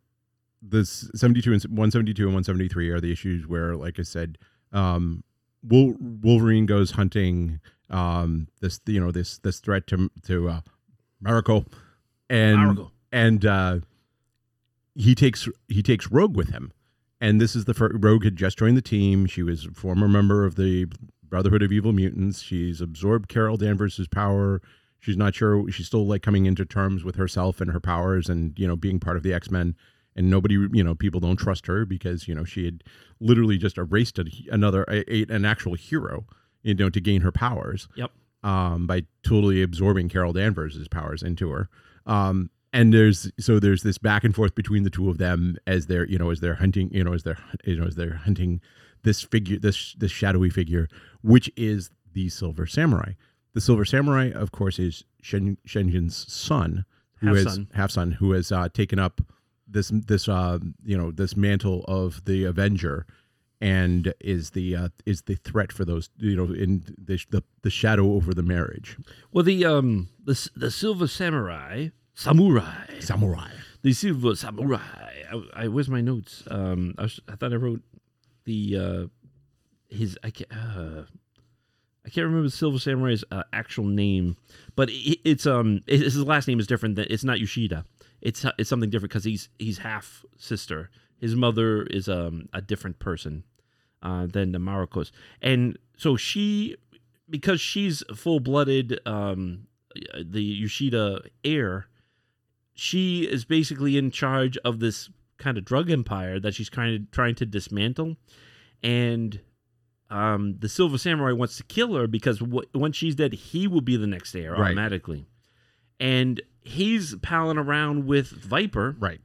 Speaker 3: this 72 and 172 and 173 are the issues where like i said um wolverine goes hunting um this you know this this threat to to uh Miracle and
Speaker 2: Miracle.
Speaker 3: and uh he takes he takes rogue with him. And this is the first rogue had just joined the team. She was a former member of the brotherhood of evil mutants. She's absorbed carol danvers' power. She's not sure she's still like coming into terms with herself and her powers and you know being part of the x-men and nobody you know people don't trust her because you know she had literally just erased a, another a, an actual hero you know to gain her powers
Speaker 2: Yep.
Speaker 3: um, by totally absorbing Carol Danvers' powers into her. Um, and there's so there's this back and forth between the two of them as they're you know as they're hunting you know as they're you know as they're hunting this figure this this shadowy figure which is the Silver Samurai. The Silver Samurai, of course, is Shen, Shingen's son, who
Speaker 2: Half
Speaker 3: has
Speaker 2: son.
Speaker 3: half son, who has uh, taken up this this uh, you know this mantle of the Avenger, and is the uh, is the threat for those you know in the the, the shadow over the marriage.
Speaker 2: Well, the um the the silver samurai samurai
Speaker 3: Samurai.
Speaker 2: the silver samurai. I, I where's my notes? Um, I, was, I thought I wrote the uh his I can't uh, I can't remember the silver samurai's uh, actual name, but it, it's um it- his last name is different. Than, it's not Yoshida. It's it's something different because he's he's half sister. His mother is um a different person uh, than the Mariko's, and so she because she's full blooded um the Yoshida heir she is basically in charge of this kind of drug empire that she's kind of trying to dismantle and um, the silver samurai wants to kill her because w- once she's dead he will be the next heir
Speaker 3: Right.
Speaker 2: automatically and he's palling around with viper
Speaker 3: Right.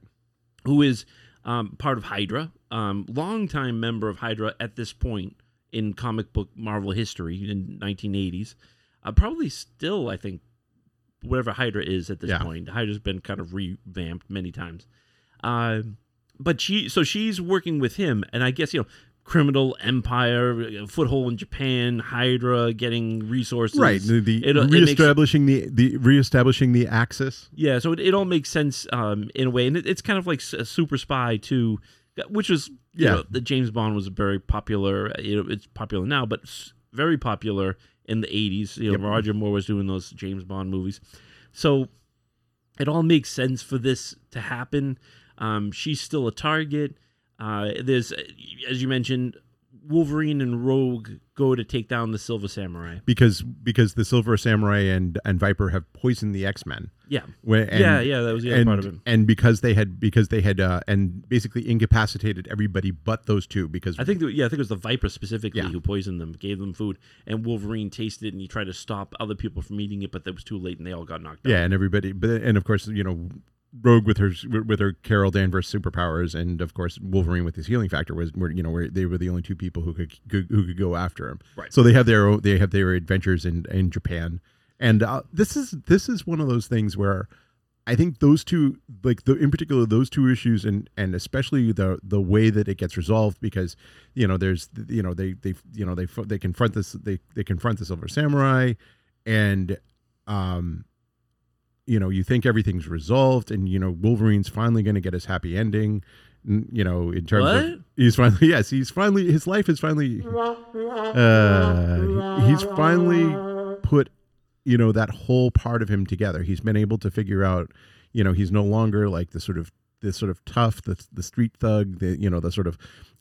Speaker 2: who is um, part of Hydra, um, longtime member of Hydra at this point in comic book Marvel history in 1980s. Uh, probably still, I think, whatever Hydra is at this
Speaker 3: Yeah.
Speaker 2: point. Hydra's been kind of revamped many times. Uh, but she, so she's working with him, and I guess you know, criminal empire, uh, foothold in Japan, Hydra getting resources,
Speaker 3: Right. The, the
Speaker 2: It- it makes-
Speaker 3: reestablishing the the reestablishing the axis.
Speaker 2: Yeah, so it, it all makes sense um, in a way, and it, it's kind of like a Super Spy too, which was you
Speaker 3: Yeah.
Speaker 2: know, the James Bond was very popular. You know, it's popular now, but very popular in the '80s. You know,
Speaker 3: Yep.
Speaker 2: Roger Moore was doing those James Bond movies, so it all makes sense for this to happen. Um, she's still a target. Uh, there's, as you mentioned, Wolverine and Rogue go to take down the Silver Samurai.
Speaker 3: because because the Silver Samurai and and Viper have poisoned the X Men.
Speaker 2: Yeah,
Speaker 3: And,
Speaker 2: yeah, yeah. That was the other
Speaker 3: and,
Speaker 2: part of it.
Speaker 3: and because they had because they had uh, and basically incapacitated everybody but those two because
Speaker 2: I think, that, yeah, I think it was the Viper specifically
Speaker 3: Yeah.
Speaker 2: who poisoned them, gave them food, and Wolverine tasted it and he tried to stop other people from eating it, but that was too late and they all got knocked out.
Speaker 3: yeah and everybody but and of course you know Rogue with her with her Carol Danvers superpowers and of course Wolverine with his healing factor was were you know where they were the only two people who could who, who could go after him
Speaker 2: Right.
Speaker 3: so they have their own, they have their adventures in in Japan and uh, this is this is one of those things where I think those two, like the in particular those two issues, and and especially the the way that it gets resolved, because you know there's you know they they you know they they confront this they they confront the Silver Samurai, and um, you know you think everything's resolved, and you know Wolverine's finally going to get his happy ending, you know in terms
Speaker 2: What?
Speaker 3: of he's finally [laughs] yes he's finally his life is finally uh, he's finally put you know that whole part of him together he's been able to figure out you know he's no longer like the sort of the sort of tough the, the street thug the you know the sort of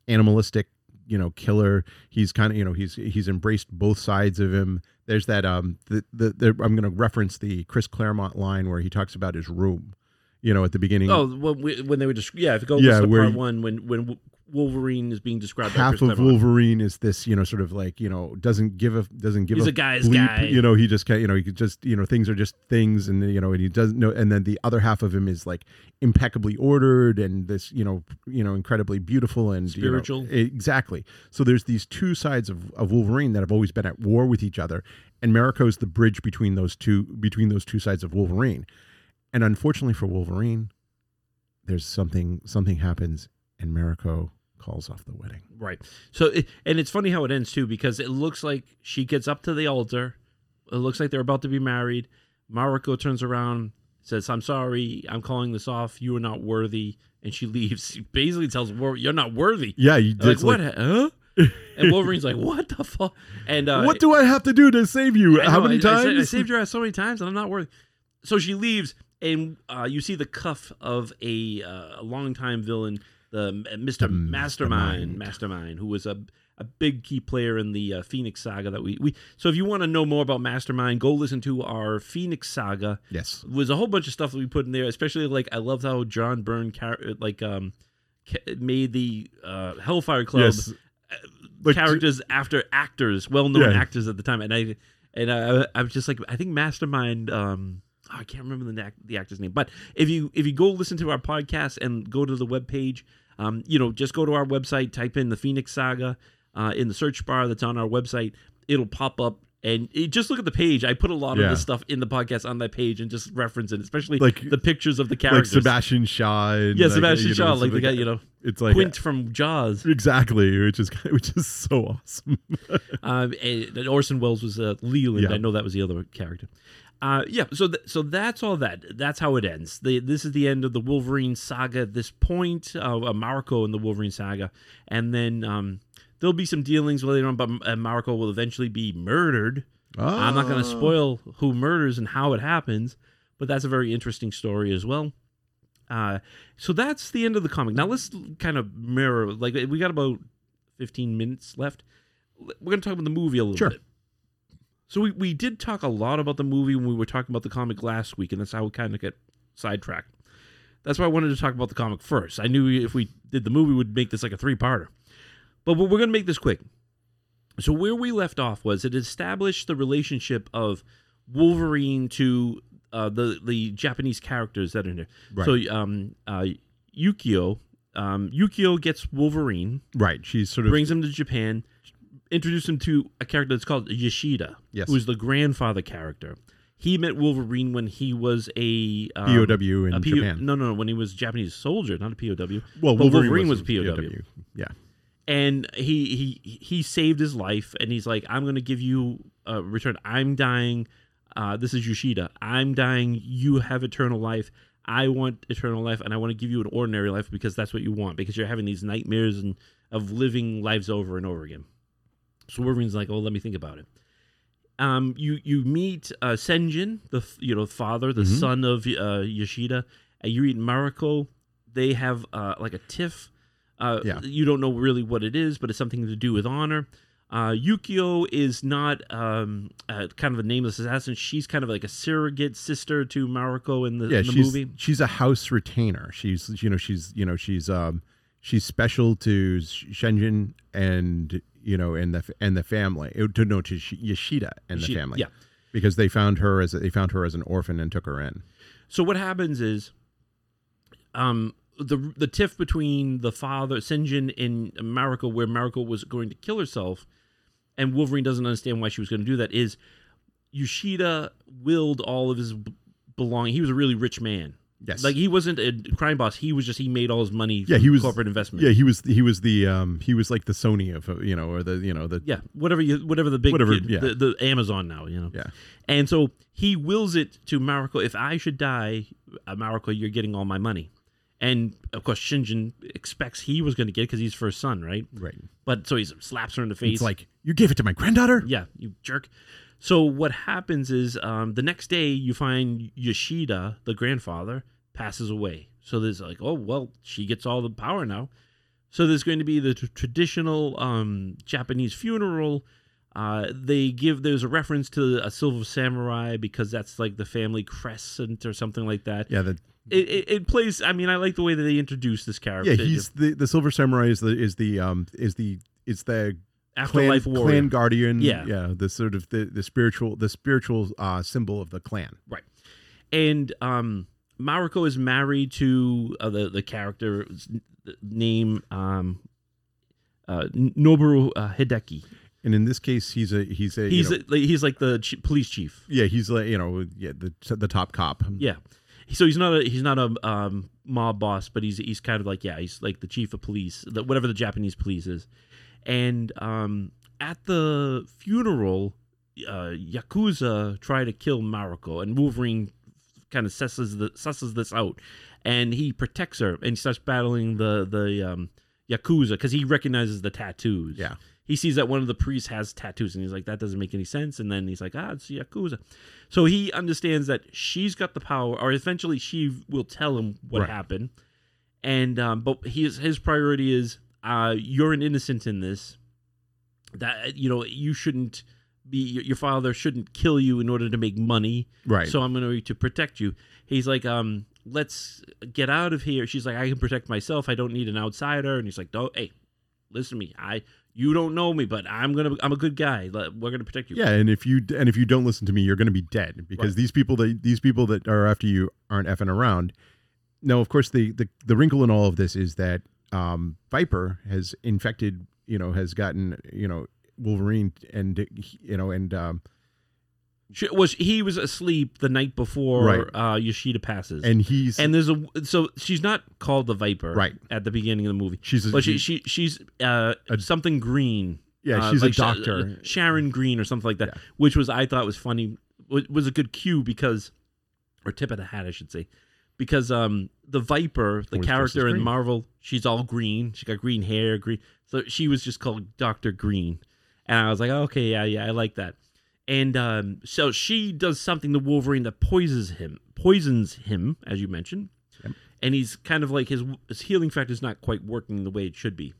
Speaker 3: animalistic you know killer. He's kind of you know he's he's embraced both sides of him. There's that um the the, the I'm going to reference the Chris Claremont line where he talks about his room. You know, at the beginning,
Speaker 2: Oh, when, we, when they were just yeah, if you go
Speaker 3: Yeah, where
Speaker 2: part one, when when Wolverine is being described,
Speaker 3: half of. Wolverine is this, you know, sort of like, you know, doesn't give a doesn't give
Speaker 2: He's
Speaker 3: a,
Speaker 2: a guy's
Speaker 3: bleep,
Speaker 2: guy.
Speaker 3: You know, he just kind, you know, he could just, you know, things are just things, and you know, and he doesn't know. And then the other half of him is like impeccably ordered and this, you know, you know, incredibly beautiful and you know,
Speaker 2: Spiritual.
Speaker 3: exactly. So there's these two sides of, of Wolverine that have always been at war with each other, and Mariko's the bridge between those two between those two sides of Wolverine. And unfortunately for Wolverine, there's something something happens, and Mariko calls off the wedding.
Speaker 2: Right. So, it, and it's funny how it ends too, because it looks like she gets up to the altar. It looks like they're about to be married. Mariko turns around, says, "I'm sorry, I'm calling this off. You are not worthy," and she [laughs] leaves. She basically tells, Wol- "You're not worthy."
Speaker 3: Yeah, you
Speaker 2: Like
Speaker 3: it's
Speaker 2: what?
Speaker 3: like,
Speaker 2: huh? And Wolverine's like, "What the fuck?" And uh,
Speaker 3: what do I have to do to save you?
Speaker 2: I
Speaker 3: How
Speaker 2: know,
Speaker 3: many
Speaker 2: I- I
Speaker 3: times?
Speaker 2: I, saved your ass so many times, and I'm not worthy. So she leaves, and uh, you see the cuff of a, uh, a longtime villain, the uh, Mr. Mastermind,
Speaker 3: Mastermind.
Speaker 2: Mastermind, who was a a big key player in the uh, Phoenix Saga that we we. So if you want to know more about Mastermind, go listen to our Phoenix Saga.
Speaker 3: yes.
Speaker 2: Was a whole bunch of stuff that we put in there, especially like I loved how John Byrne car- like um ca- made the uh, Hellfire Club
Speaker 3: Yes. Like,
Speaker 2: characters after actors, well-known
Speaker 3: Yeah.
Speaker 2: actors at the time, and I and I, I was just like, I think Mastermind. Um, oh, I can't remember the the actor's name, but if you if you go listen to our podcast and go to the web page, um, you know, just go to our website, type in the Phoenix Saga uh, in the search bar that's on our website, it'll pop up. And it, just look at the page. I put a lot of
Speaker 3: Yeah.
Speaker 2: this stuff in the podcast on that page and just reference it, especially
Speaker 3: Like-
Speaker 2: the pictures of the
Speaker 3: like
Speaker 2: characters.
Speaker 3: Sebastian Shaw. And
Speaker 2: yeah,
Speaker 3: like,
Speaker 2: Sebastian
Speaker 3: know,
Speaker 2: Shaw,
Speaker 3: so
Speaker 2: like the guy, you know,
Speaker 3: It's like
Speaker 2: Quint from Jaws.
Speaker 3: exactly, which is [laughs] which is so awesome.
Speaker 2: Um, Orson Welles was uh, Leland.
Speaker 3: Yeah.
Speaker 2: I know that was the other character. Uh, yeah, so th- so that's all that. That's how it ends. The, this is the end of the Wolverine saga. At this point, uh, uh, Mariko in the Wolverine saga, and then um, there'll be some dealings later on. But uh, Mariko will eventually be murdered. I'm not going to
Speaker 3: Oh.
Speaker 2: spoil who murders and how it happens, but that's a very interesting story as well. Uh, so that's the end of the comic. Now let's kind of mirror. Like we got about 15 minutes left. We're going to talk about the movie a little
Speaker 3: Sure.
Speaker 2: bit. So we, we did talk a lot about the movie when we were talking about the comic last week, and that's how we kind of get sidetracked. That's why I wanted to talk about the comic first. I knew if we did the movie, we'd make this like a three-parter. But we're going to make this quick. So where we left off was it established the relationship of Wolverine to uh, the the Japanese characters that are in there.
Speaker 3: Right.
Speaker 2: So um, uh, Yukio, um, Yukio gets Wolverine,
Speaker 3: right. She's sort of
Speaker 2: brings him to Japan, introduce him to a character that's called Yoshida,
Speaker 3: Yes.
Speaker 2: who is the grandfather character. He met Wolverine when he was a um,
Speaker 3: POW in
Speaker 2: a PO
Speaker 3: Japan.
Speaker 2: No, no, no, when he was a Japanese soldier, not a POW.
Speaker 3: well,
Speaker 2: but Wolverine was POW.
Speaker 3: Yeah.
Speaker 2: and he he he saved his life and he's like i'm gonna give you a return i'm dying uh, this is yoshida i'm dying you have eternal life i want eternal life and i want to give you an ordinary life because that's what you want because you're having these nightmares and of living lives over and over again so wolverine's like oh let me think about it um, you you meet uh, Shingen, the you know father, the
Speaker 3: Mhm.
Speaker 2: son of uh, Yoshida, and you meet Mariko. They have uh, like a tiff. Uh,
Speaker 3: Yeah.
Speaker 2: You don't know really what it is, but it's something to do with honor. Uh, Yukio is not um, uh, kind of a nameless assassin. She's kind of like a surrogate sister to Mariko in the,
Speaker 3: Yeah,
Speaker 2: in the
Speaker 3: she's
Speaker 2: movie.
Speaker 3: she's a house retainer. She's you know she's you know she's um she's special to Sh- Shingen and you know and the and the family to no to Yoshida and the family.
Speaker 2: Yeah.
Speaker 3: because they found her as they found her as an orphan and took her in.
Speaker 2: So what happens is, um, the the tiff between the father Shingen and Mariko, where Mariko was going to kill herself, and Wolverine doesn't understand why she was going to do that, is Yoshida willed all of his belonging. He was a really rich man.
Speaker 3: Yes,
Speaker 2: Like he wasn't a crime boss. He was just he made all his money.
Speaker 3: Yeah, he was-
Speaker 2: corporate investment.
Speaker 3: yeah he was he was the um he was like the Sony of uh, you know or the you know the
Speaker 2: yeah, whatever you whatever the big
Speaker 3: Whatever,
Speaker 2: kid-
Speaker 3: yeah.
Speaker 2: the, the Amazon now, you know.
Speaker 3: yeah
Speaker 2: And so he wills it to Mariko. If I should die, uh, Mariko, you're getting all my money. And of course, Shingen expects he was going to get it because he's first son, right?
Speaker 3: right.
Speaker 2: But so he slaps her in the face.
Speaker 3: It's like you gave it to my granddaughter.
Speaker 2: yeah, you jerk. So what happens is um, the next day you find Yoshida, the grandfather, passes away. So there's like, oh well, she gets all the power now. So there's going to be the tr- traditional um, Japanese funeral. Uh, they give there's a reference to a silver samurai because that's like the family crescent or something like that.
Speaker 3: Yeah, the
Speaker 2: It, it, it plays. I mean, I like the way that they introduce this character.
Speaker 3: yeah he's the the silver samurai is the is the um is the it's the clan,
Speaker 2: afterlife warrior.
Speaker 3: clan guardian.
Speaker 2: Yeah.
Speaker 3: yeah, the sort of the the spiritual the spiritual uh symbol of the clan.
Speaker 2: Right, and um Mariko is married to uh, the the character's name um uh Noboru uh, Hideki.
Speaker 3: And in this case, he's a he's a you
Speaker 2: He's
Speaker 3: know,
Speaker 2: a, like, he's like the ch- police chief.
Speaker 3: yeah he's like you know yeah the the top cop.
Speaker 2: Yeah. So he's not a he's not a um, mob boss, but he's he's kind of like yeah he's like the chief of police, the, whatever the Japanese police is. And um, at the funeral, uh, Yakuza try to kill Mariko, and Wolverine kind of susses the susses this out, and he protects her and starts battling the the um, Yakuza because he recognizes the tattoos.
Speaker 3: Yeah.
Speaker 2: He sees that one of the priests has tattoos, and he's like, "That doesn't make any sense." And then he's like, "Ah, it's Yakuza." So he understands that she's got the power, or eventually she will tell him what
Speaker 3: Right.
Speaker 2: happened. And um, but his his priority is, uh, you're an innocent in this. That you know you shouldn't be. Your father shouldn't kill you in order to make money.
Speaker 3: Right.
Speaker 2: So I'm going to protect you. He's like, um, let's get out of here. She's like, I can protect myself. I don't need an outsider. And he's like, no, hey, listen to me. I you don't know me, but I'm gonna I'm a good guy. We're gonna protect you.
Speaker 3: Yeah, and if you and if you don't listen to me, you're going to be dead because
Speaker 2: Right.
Speaker 3: these people that these people that are after you aren't effing around. Now, of course, the the, the wrinkle in all of this is that um, Viper has infected, you know, has gotten, you know, Wolverine and you know and um,
Speaker 2: She, was he was asleep the night before
Speaker 3: Right.
Speaker 2: uh, Yoshida passes,
Speaker 3: and he's
Speaker 2: and there's a so she's not called the Viper
Speaker 3: Right.
Speaker 2: at the beginning of the movie,
Speaker 3: she's a,
Speaker 2: but she, she she's uh,
Speaker 3: A-
Speaker 2: something green.
Speaker 3: yeah
Speaker 2: uh,
Speaker 3: she's
Speaker 2: like
Speaker 3: a doctor.
Speaker 2: Sharon Green or something like that,
Speaker 3: Yeah.
Speaker 2: which was I thought was funny. Was, was a good cue because, or tip of the hat, I should say, because um the Viper, the
Speaker 3: Always
Speaker 2: character in
Speaker 3: green.
Speaker 2: Marvel, she's all green. She got green hair, green. So she was just called Doctor Green, and I was like, okay, yeah, yeah, I like that. And um, so she does something to Wolverine that poisons him, poisons him, as you mentioned,
Speaker 3: Yep.
Speaker 2: and he's kind of like his his healing factor is not quite working the way it should be.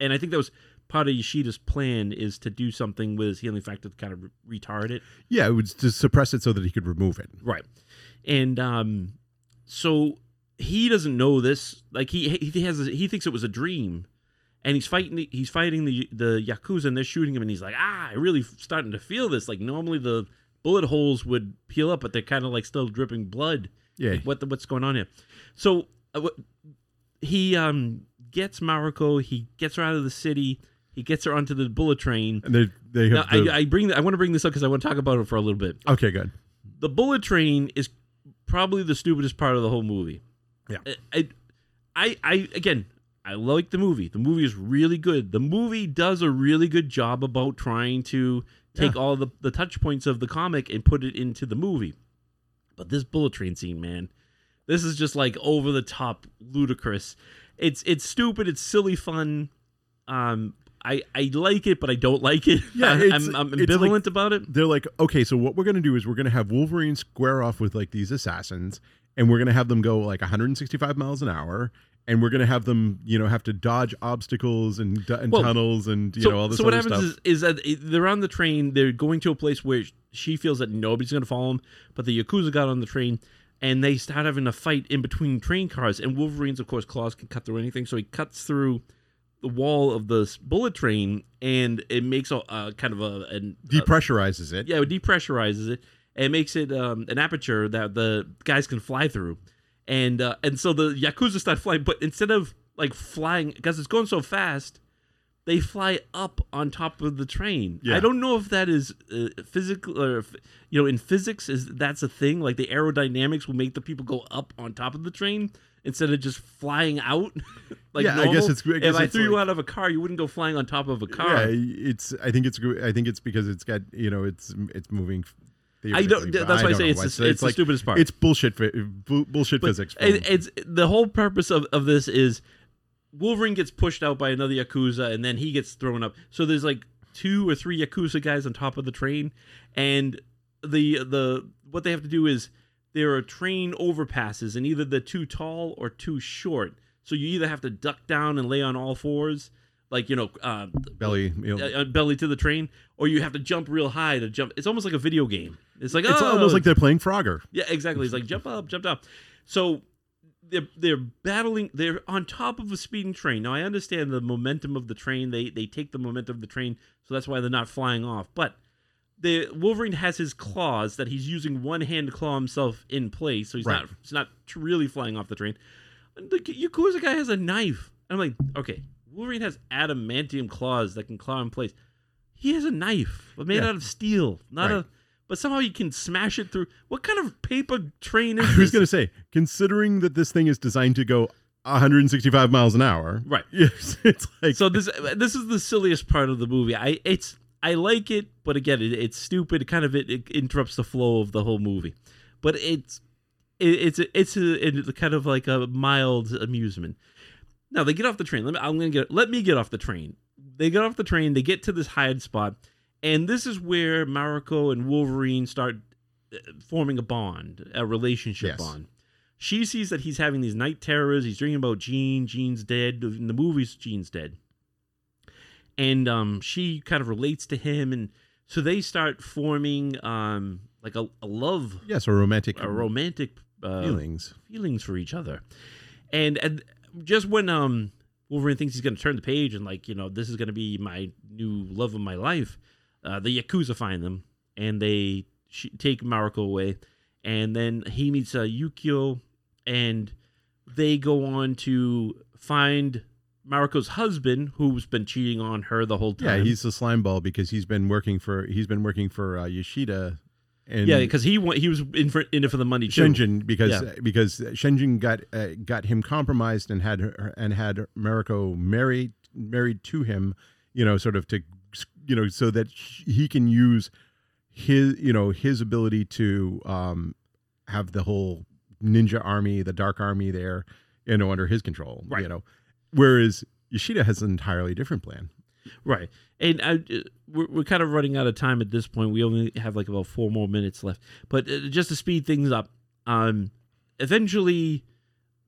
Speaker 2: And I think that was part of Yoshida's plan is to do something with his healing factor to kind of re- retard it.
Speaker 3: yeah, it was to suppress it so that he could remove it.
Speaker 2: Right. And um so he doesn't know this. Like he he has he thinks it was a dream. And he's fighting the, he's fighting the the yakuza and they're shooting him and he's like, "Ah, I really starting to feel this. Like normally the bullet holes would peel up, but they're kind of like still dripping blood.
Speaker 3: Yeah,
Speaker 2: Like, what the, what's going on here?" So uh, what- he um gets Mariko, he gets her out of the city, he gets her onto the bullet train.
Speaker 3: and they they
Speaker 2: Now,
Speaker 3: the,
Speaker 2: I, I bring I want to bring this up because I want to talk about it for a little bit
Speaker 3: okay, good.
Speaker 2: the bullet train is probably the stupidest part of the whole movie.
Speaker 3: Yeah.
Speaker 2: I, I, I again, I like the movie. The movie is really good. The movie does a really good job about trying to take
Speaker 3: Yeah.
Speaker 2: all the the touch points of the comic and put it into the movie. But this bullet train scene, man, this is just like over the top, ludicrous. It's it's stupid. It's silly fun. Um, I I like it, but I don't like it.
Speaker 3: Yeah,
Speaker 2: I'm, I'm
Speaker 3: it's like-
Speaker 2: ambivalent about it.
Speaker 3: they're like, okay, so what we're gonna do is we're gonna have Wolverine square off with like these assassins, and we're gonna have them go like 165 miles an hour, and we're gonna have them, you know, have to dodge obstacles and, and
Speaker 2: Well,
Speaker 3: tunnels and you
Speaker 2: so,
Speaker 3: know all this stuff.
Speaker 2: so what happens
Speaker 3: stuff.
Speaker 2: is, is that eh, they're on the train. They're going to a place where she feels that nobody's going to follow them, but the yakuza got on the train, and they start having a fight in between train cars. And Wolverine's, of course, claws can cut through anything, so he cuts through the wall of this bullet train, and it makes a, a kind of a an, a-
Speaker 3: Depressurizes it.
Speaker 2: yeah, it depressurizes it and makes it um, an aperture that the guys can fly through, and uh, and so the yakuza start flying, but instead of like flying because it's going so fast, they fly up on top of the train.
Speaker 3: Yeah.
Speaker 2: I don't know if that is uh, physical or if, you know in physics is that's a thing. Like the aerodynamics will make the people go up on top of the train instead of just flying out. [laughs] like
Speaker 3: Yeah, I guess it's- I guess
Speaker 2: if I threw you out of a car, you wouldn't go flying on top of a car.
Speaker 3: Yeah, it's. I think it's. I think it's because it's got. You know, it's. It's moving.
Speaker 2: I don't. That's why I
Speaker 3: don't
Speaker 2: say it's the, it's, the
Speaker 3: like
Speaker 2: stupidest part.
Speaker 3: it's bullshit. Bullshit
Speaker 2: But
Speaker 3: physics.
Speaker 2: it- it's the whole purpose of, of this is Wolverine gets pushed out by another yakuza, and then he gets thrown up. So there's like two or three yakuza guys on top of the train, and the the what they have to do is there are train overpasses, and either they're too tall or too short. So you either have to duck down and lay on all fours, like you know, uh,
Speaker 3: belly. You know,
Speaker 2: uh, belly to the train, or you have to jump real high to jump. It's almost like a video game. It's like
Speaker 3: it's
Speaker 2: oh,
Speaker 3: almost like they're playing Frogger.
Speaker 2: yeah, exactly. It's like jump up, jump up. So they're they're battling. They're on top of a speeding train. Now I understand the momentum of the train. They they take the momentum of the train, so that's why they're not flying off. But the Wolverine has his claws that he's using one hand to claw himself in place, so he's
Speaker 3: Right.
Speaker 2: not he's not really flying off the train. The Yakuza guy has a knife. I'm like, okay, Wolverine has adamantium claws that can claw in place. He has a knife, but made
Speaker 3: Yeah.
Speaker 2: out of steel, not
Speaker 3: Right.
Speaker 2: a. But somehow you can smash it through. What kind of paper train [laughs] is
Speaker 3: I was going to say, considering that this thing is designed to go 165 miles an hour,
Speaker 2: Right. [laughs]
Speaker 3: Yes, it's like
Speaker 2: So this this is the silliest part of the movie. I it's I like it, but again, it, it's stupid. It kind of it, it interrupts the flow of the whole movie. But it's it, it's a, it's a, it's kind of like a mild amusement. Now they get off the train. Let me I'm gonna get let me get off the train. They get off the train. They get to this hide spot, and this is where Mariko and Wolverine start uh, forming a bond, a relationship
Speaker 3: Yes.
Speaker 2: bond. She sees that he's having these night terrors. He's dreaming about Jean. Jean's dead. In the movies, Jean's dead. And um, she kind of relates to him, and so they start forming um, like a, a love,
Speaker 3: yes, a romantic
Speaker 2: a romantic uh,
Speaker 3: feelings.
Speaker 2: feelings for each other. And and just when um Wolverine thinks he's going to turn the page and like you know this is going to be my new love of my life, uh, the yakuza find them and they sh- take Mariko away, and then he meets uh, Yukio, and they go on to find Mariko's husband who's been cheating on her the whole time.
Speaker 3: Yeah, he's the slime ball because he's been working for he's been working for uh, Yoshida and
Speaker 2: yeah because he he was in for in it for the money too.
Speaker 3: Shingen because
Speaker 2: Yeah.
Speaker 3: because Shingen got uh, got him compromised and had her, and had Mariko married married to him, you know, sort of to you know so that he can use his you know his ability to um have the whole ninja army, the dark army there, you know, under his control,
Speaker 2: Right.
Speaker 3: you know. Whereas Yoshida has an entirely different plan.
Speaker 2: Right. And I, uh, we're, we're kind of running out of time at this point. We only have like about four more minutes left. But uh, just to speed things up, um, eventually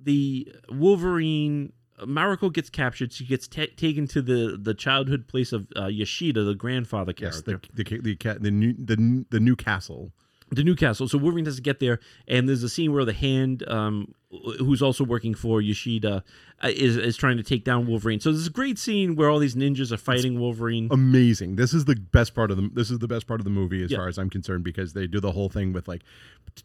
Speaker 2: the Wolverine, Mariko gets captured. She gets ta taken to the, the childhood place of uh, Yoshida, the grandfather
Speaker 3: Yes,
Speaker 2: character.
Speaker 3: the the the the new the the new castle.
Speaker 2: the Newcastle. So Wolverine has to get there, and there's a scene where the Hand, um, who's also working for Yoshida, uh, is is trying to take down Wolverine. So there's a great scene where all these ninjas are fighting Wolverine.
Speaker 3: amazing. This is the best part of the this is the best part of the movie as far as I'm concerned because they do the whole thing with like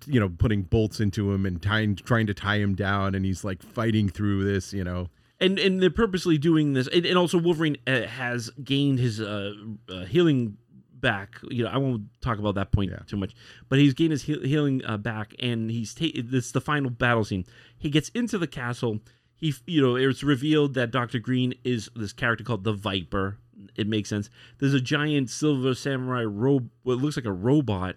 Speaker 3: you know putting bolts into him and tying trying to tie him down and he's like fighting through this, you know.
Speaker 2: and and they're purposely doing this and, and also wolverine uh, has gained his uh, uh healing back. You know i won't talk about that point
Speaker 3: Yeah.
Speaker 2: too much but he's gained his heal- healing uh, back and he's ta- this the final battle scene. He gets into the castle. He you know it's revealed that dr green is this character called the viper. It makes sense. There's a giant silver samurai robe what looks like a robot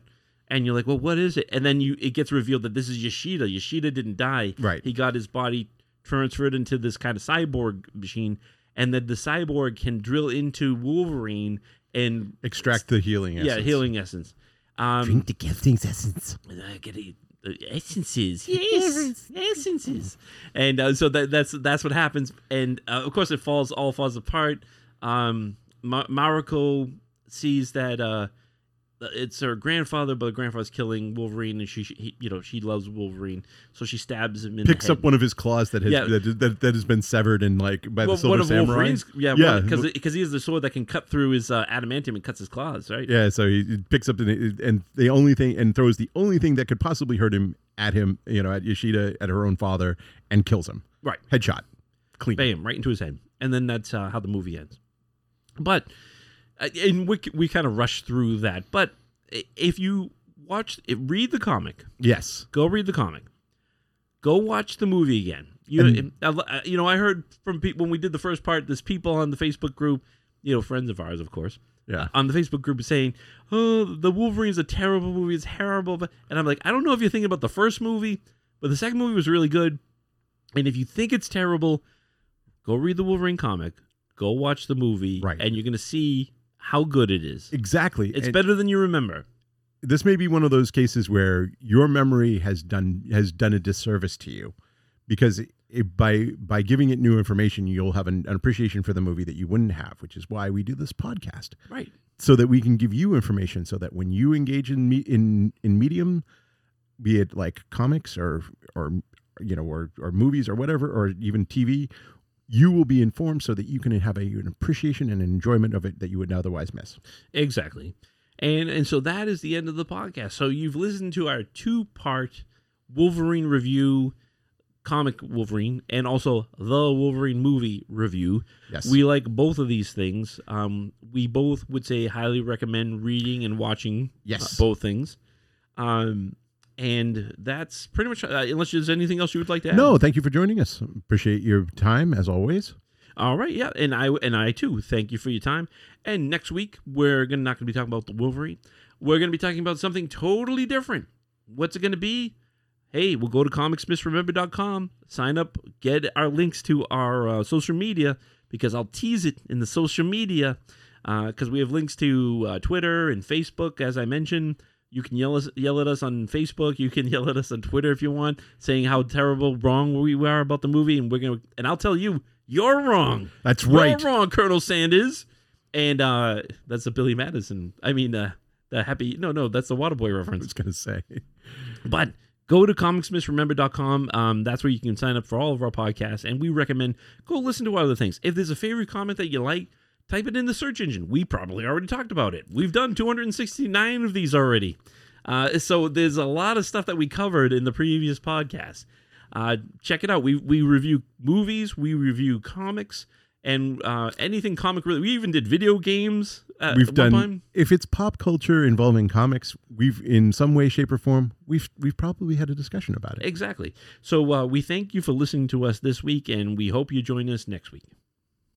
Speaker 2: and you're like well what is it? And then you it gets revealed that this is yoshida. Yoshida didn't die.
Speaker 3: Right.
Speaker 2: he got his body transferred into this kind of cyborg machine, and that the cyborg can drill into Wolverine and
Speaker 3: Extract the healing essence.
Speaker 2: yeah, healing essence. Um, Drink
Speaker 3: the gifting essence.
Speaker 2: I get it. uh, Essences, yes, essences, and uh, so that, that's that's what happens, and uh, of course it falls all falls apart. Um, Ma- Mariko sees that uh, it's her grandfather, but her grandfather's killing Wolverine, and she, he, you know she loves Wolverine, so she stabs him in
Speaker 3: Picks up one of his claws that has
Speaker 2: Yeah.
Speaker 3: that, that, that has been severed and like by
Speaker 2: Well,
Speaker 3: the silver
Speaker 2: one of
Speaker 3: samurai.
Speaker 2: Wolverine's, yeah,
Speaker 3: Yeah.
Speaker 2: because because he has the sword that can cut through his uh, adamantium and cuts his claws, right?
Speaker 3: Yeah, so he picks up the, and the only thing and throws the only thing that could possibly hurt him at him, you know, at Yoshida, at her own father, and kills him.
Speaker 2: Right.
Speaker 3: Headshot. Clean.
Speaker 2: Bam, right into his head, and then that's uh, how the movie ends. But and we we kind of rush through that, but if you watch, read the comic,
Speaker 3: Yes.
Speaker 2: go read the comic, go watch the movie again. You
Speaker 3: And-
Speaker 2: you know, I heard from people when we did the first part. There's people on the Facebook group, you know, friends of ours, of course.
Speaker 3: Yeah.
Speaker 2: on the Facebook group saying, "Oh, the Wolverine's a terrible movie. It's terrible." And I'm like, I don't know if you're thinking about the first movie, but the second movie was really good. And if you think it's terrible, go read the Wolverine comic, go watch the movie,
Speaker 3: Right.
Speaker 2: and you're gonna see how good it is.
Speaker 3: Exactly.
Speaker 2: It's
Speaker 3: And-
Speaker 2: better than you remember.
Speaker 3: this may be one of those cases where your memory has done has done a disservice to you because it, by by giving it new information, you'll have an, an appreciation for the movie that you wouldn't have, which is why we do this podcast,
Speaker 2: Right.
Speaker 3: so that we can give you information, so that when you engage in me, in in medium, be it like comics or or you know or or movies or whatever, or even TV, you will be informed so that you can have a, an appreciation and enjoyment of it that you would otherwise miss.
Speaker 2: Exactly. And and so that is the end of the podcast. So you've listened to our two part Wolverine review, comic Wolverine, and also the Wolverine movie review.
Speaker 3: Yes,
Speaker 2: We like both of these things. Um, we both would say highly recommend reading and watching
Speaker 3: Yes.
Speaker 2: uh, both things. Um, and that's pretty much, uh, unless there's anything else you would like to add.
Speaker 3: No, thank you for joining us. Appreciate your time as always.
Speaker 2: All right, yeah, and I and I too thank you for your time. And next week we're gonna not gonna be talking about the Wolverine. We're gonna be talking about something totally different. What's it gonna be? Hey, we'll go to comicsmisremember.com, sign up, get our links to our uh, social media because I'll tease it in the social media because we have links to uh, Twitter and Facebook, as I mentioned. You can yell us, yell at us on Facebook. You can [laughs] yell at us on Twitter if you want, saying how terrible wrong we are about the movie, and we're gonna. And I'll tell you, you're wrong.
Speaker 3: That's right.
Speaker 2: You're wrong, Colonel Sanders. And uh, that's the Billy Madison. I mean, uh, the happy. No, no, that's the Waterboy reference.
Speaker 3: I was going to say.
Speaker 2: But go to comicsmisremember.com. Um, that's where you can sign up for all of our podcasts. And we recommend go listen to our other things. If there's a favorite comment that you like, type it in the search engine. We probably already talked about it. We've done 269 of these already. Uh, so there's a lot of stuff that we covered in the previous podcast. Uh, check it out. We we review movies, we review comics, and uh, anything comic related. We even did video games.
Speaker 3: We've done
Speaker 2: time.
Speaker 3: if it's pop culture involving comics we've in some way shape or form we've we've probably had a discussion about it
Speaker 2: Exactly. So uh, we thank you for listening to us this week, and we hope you join us next week.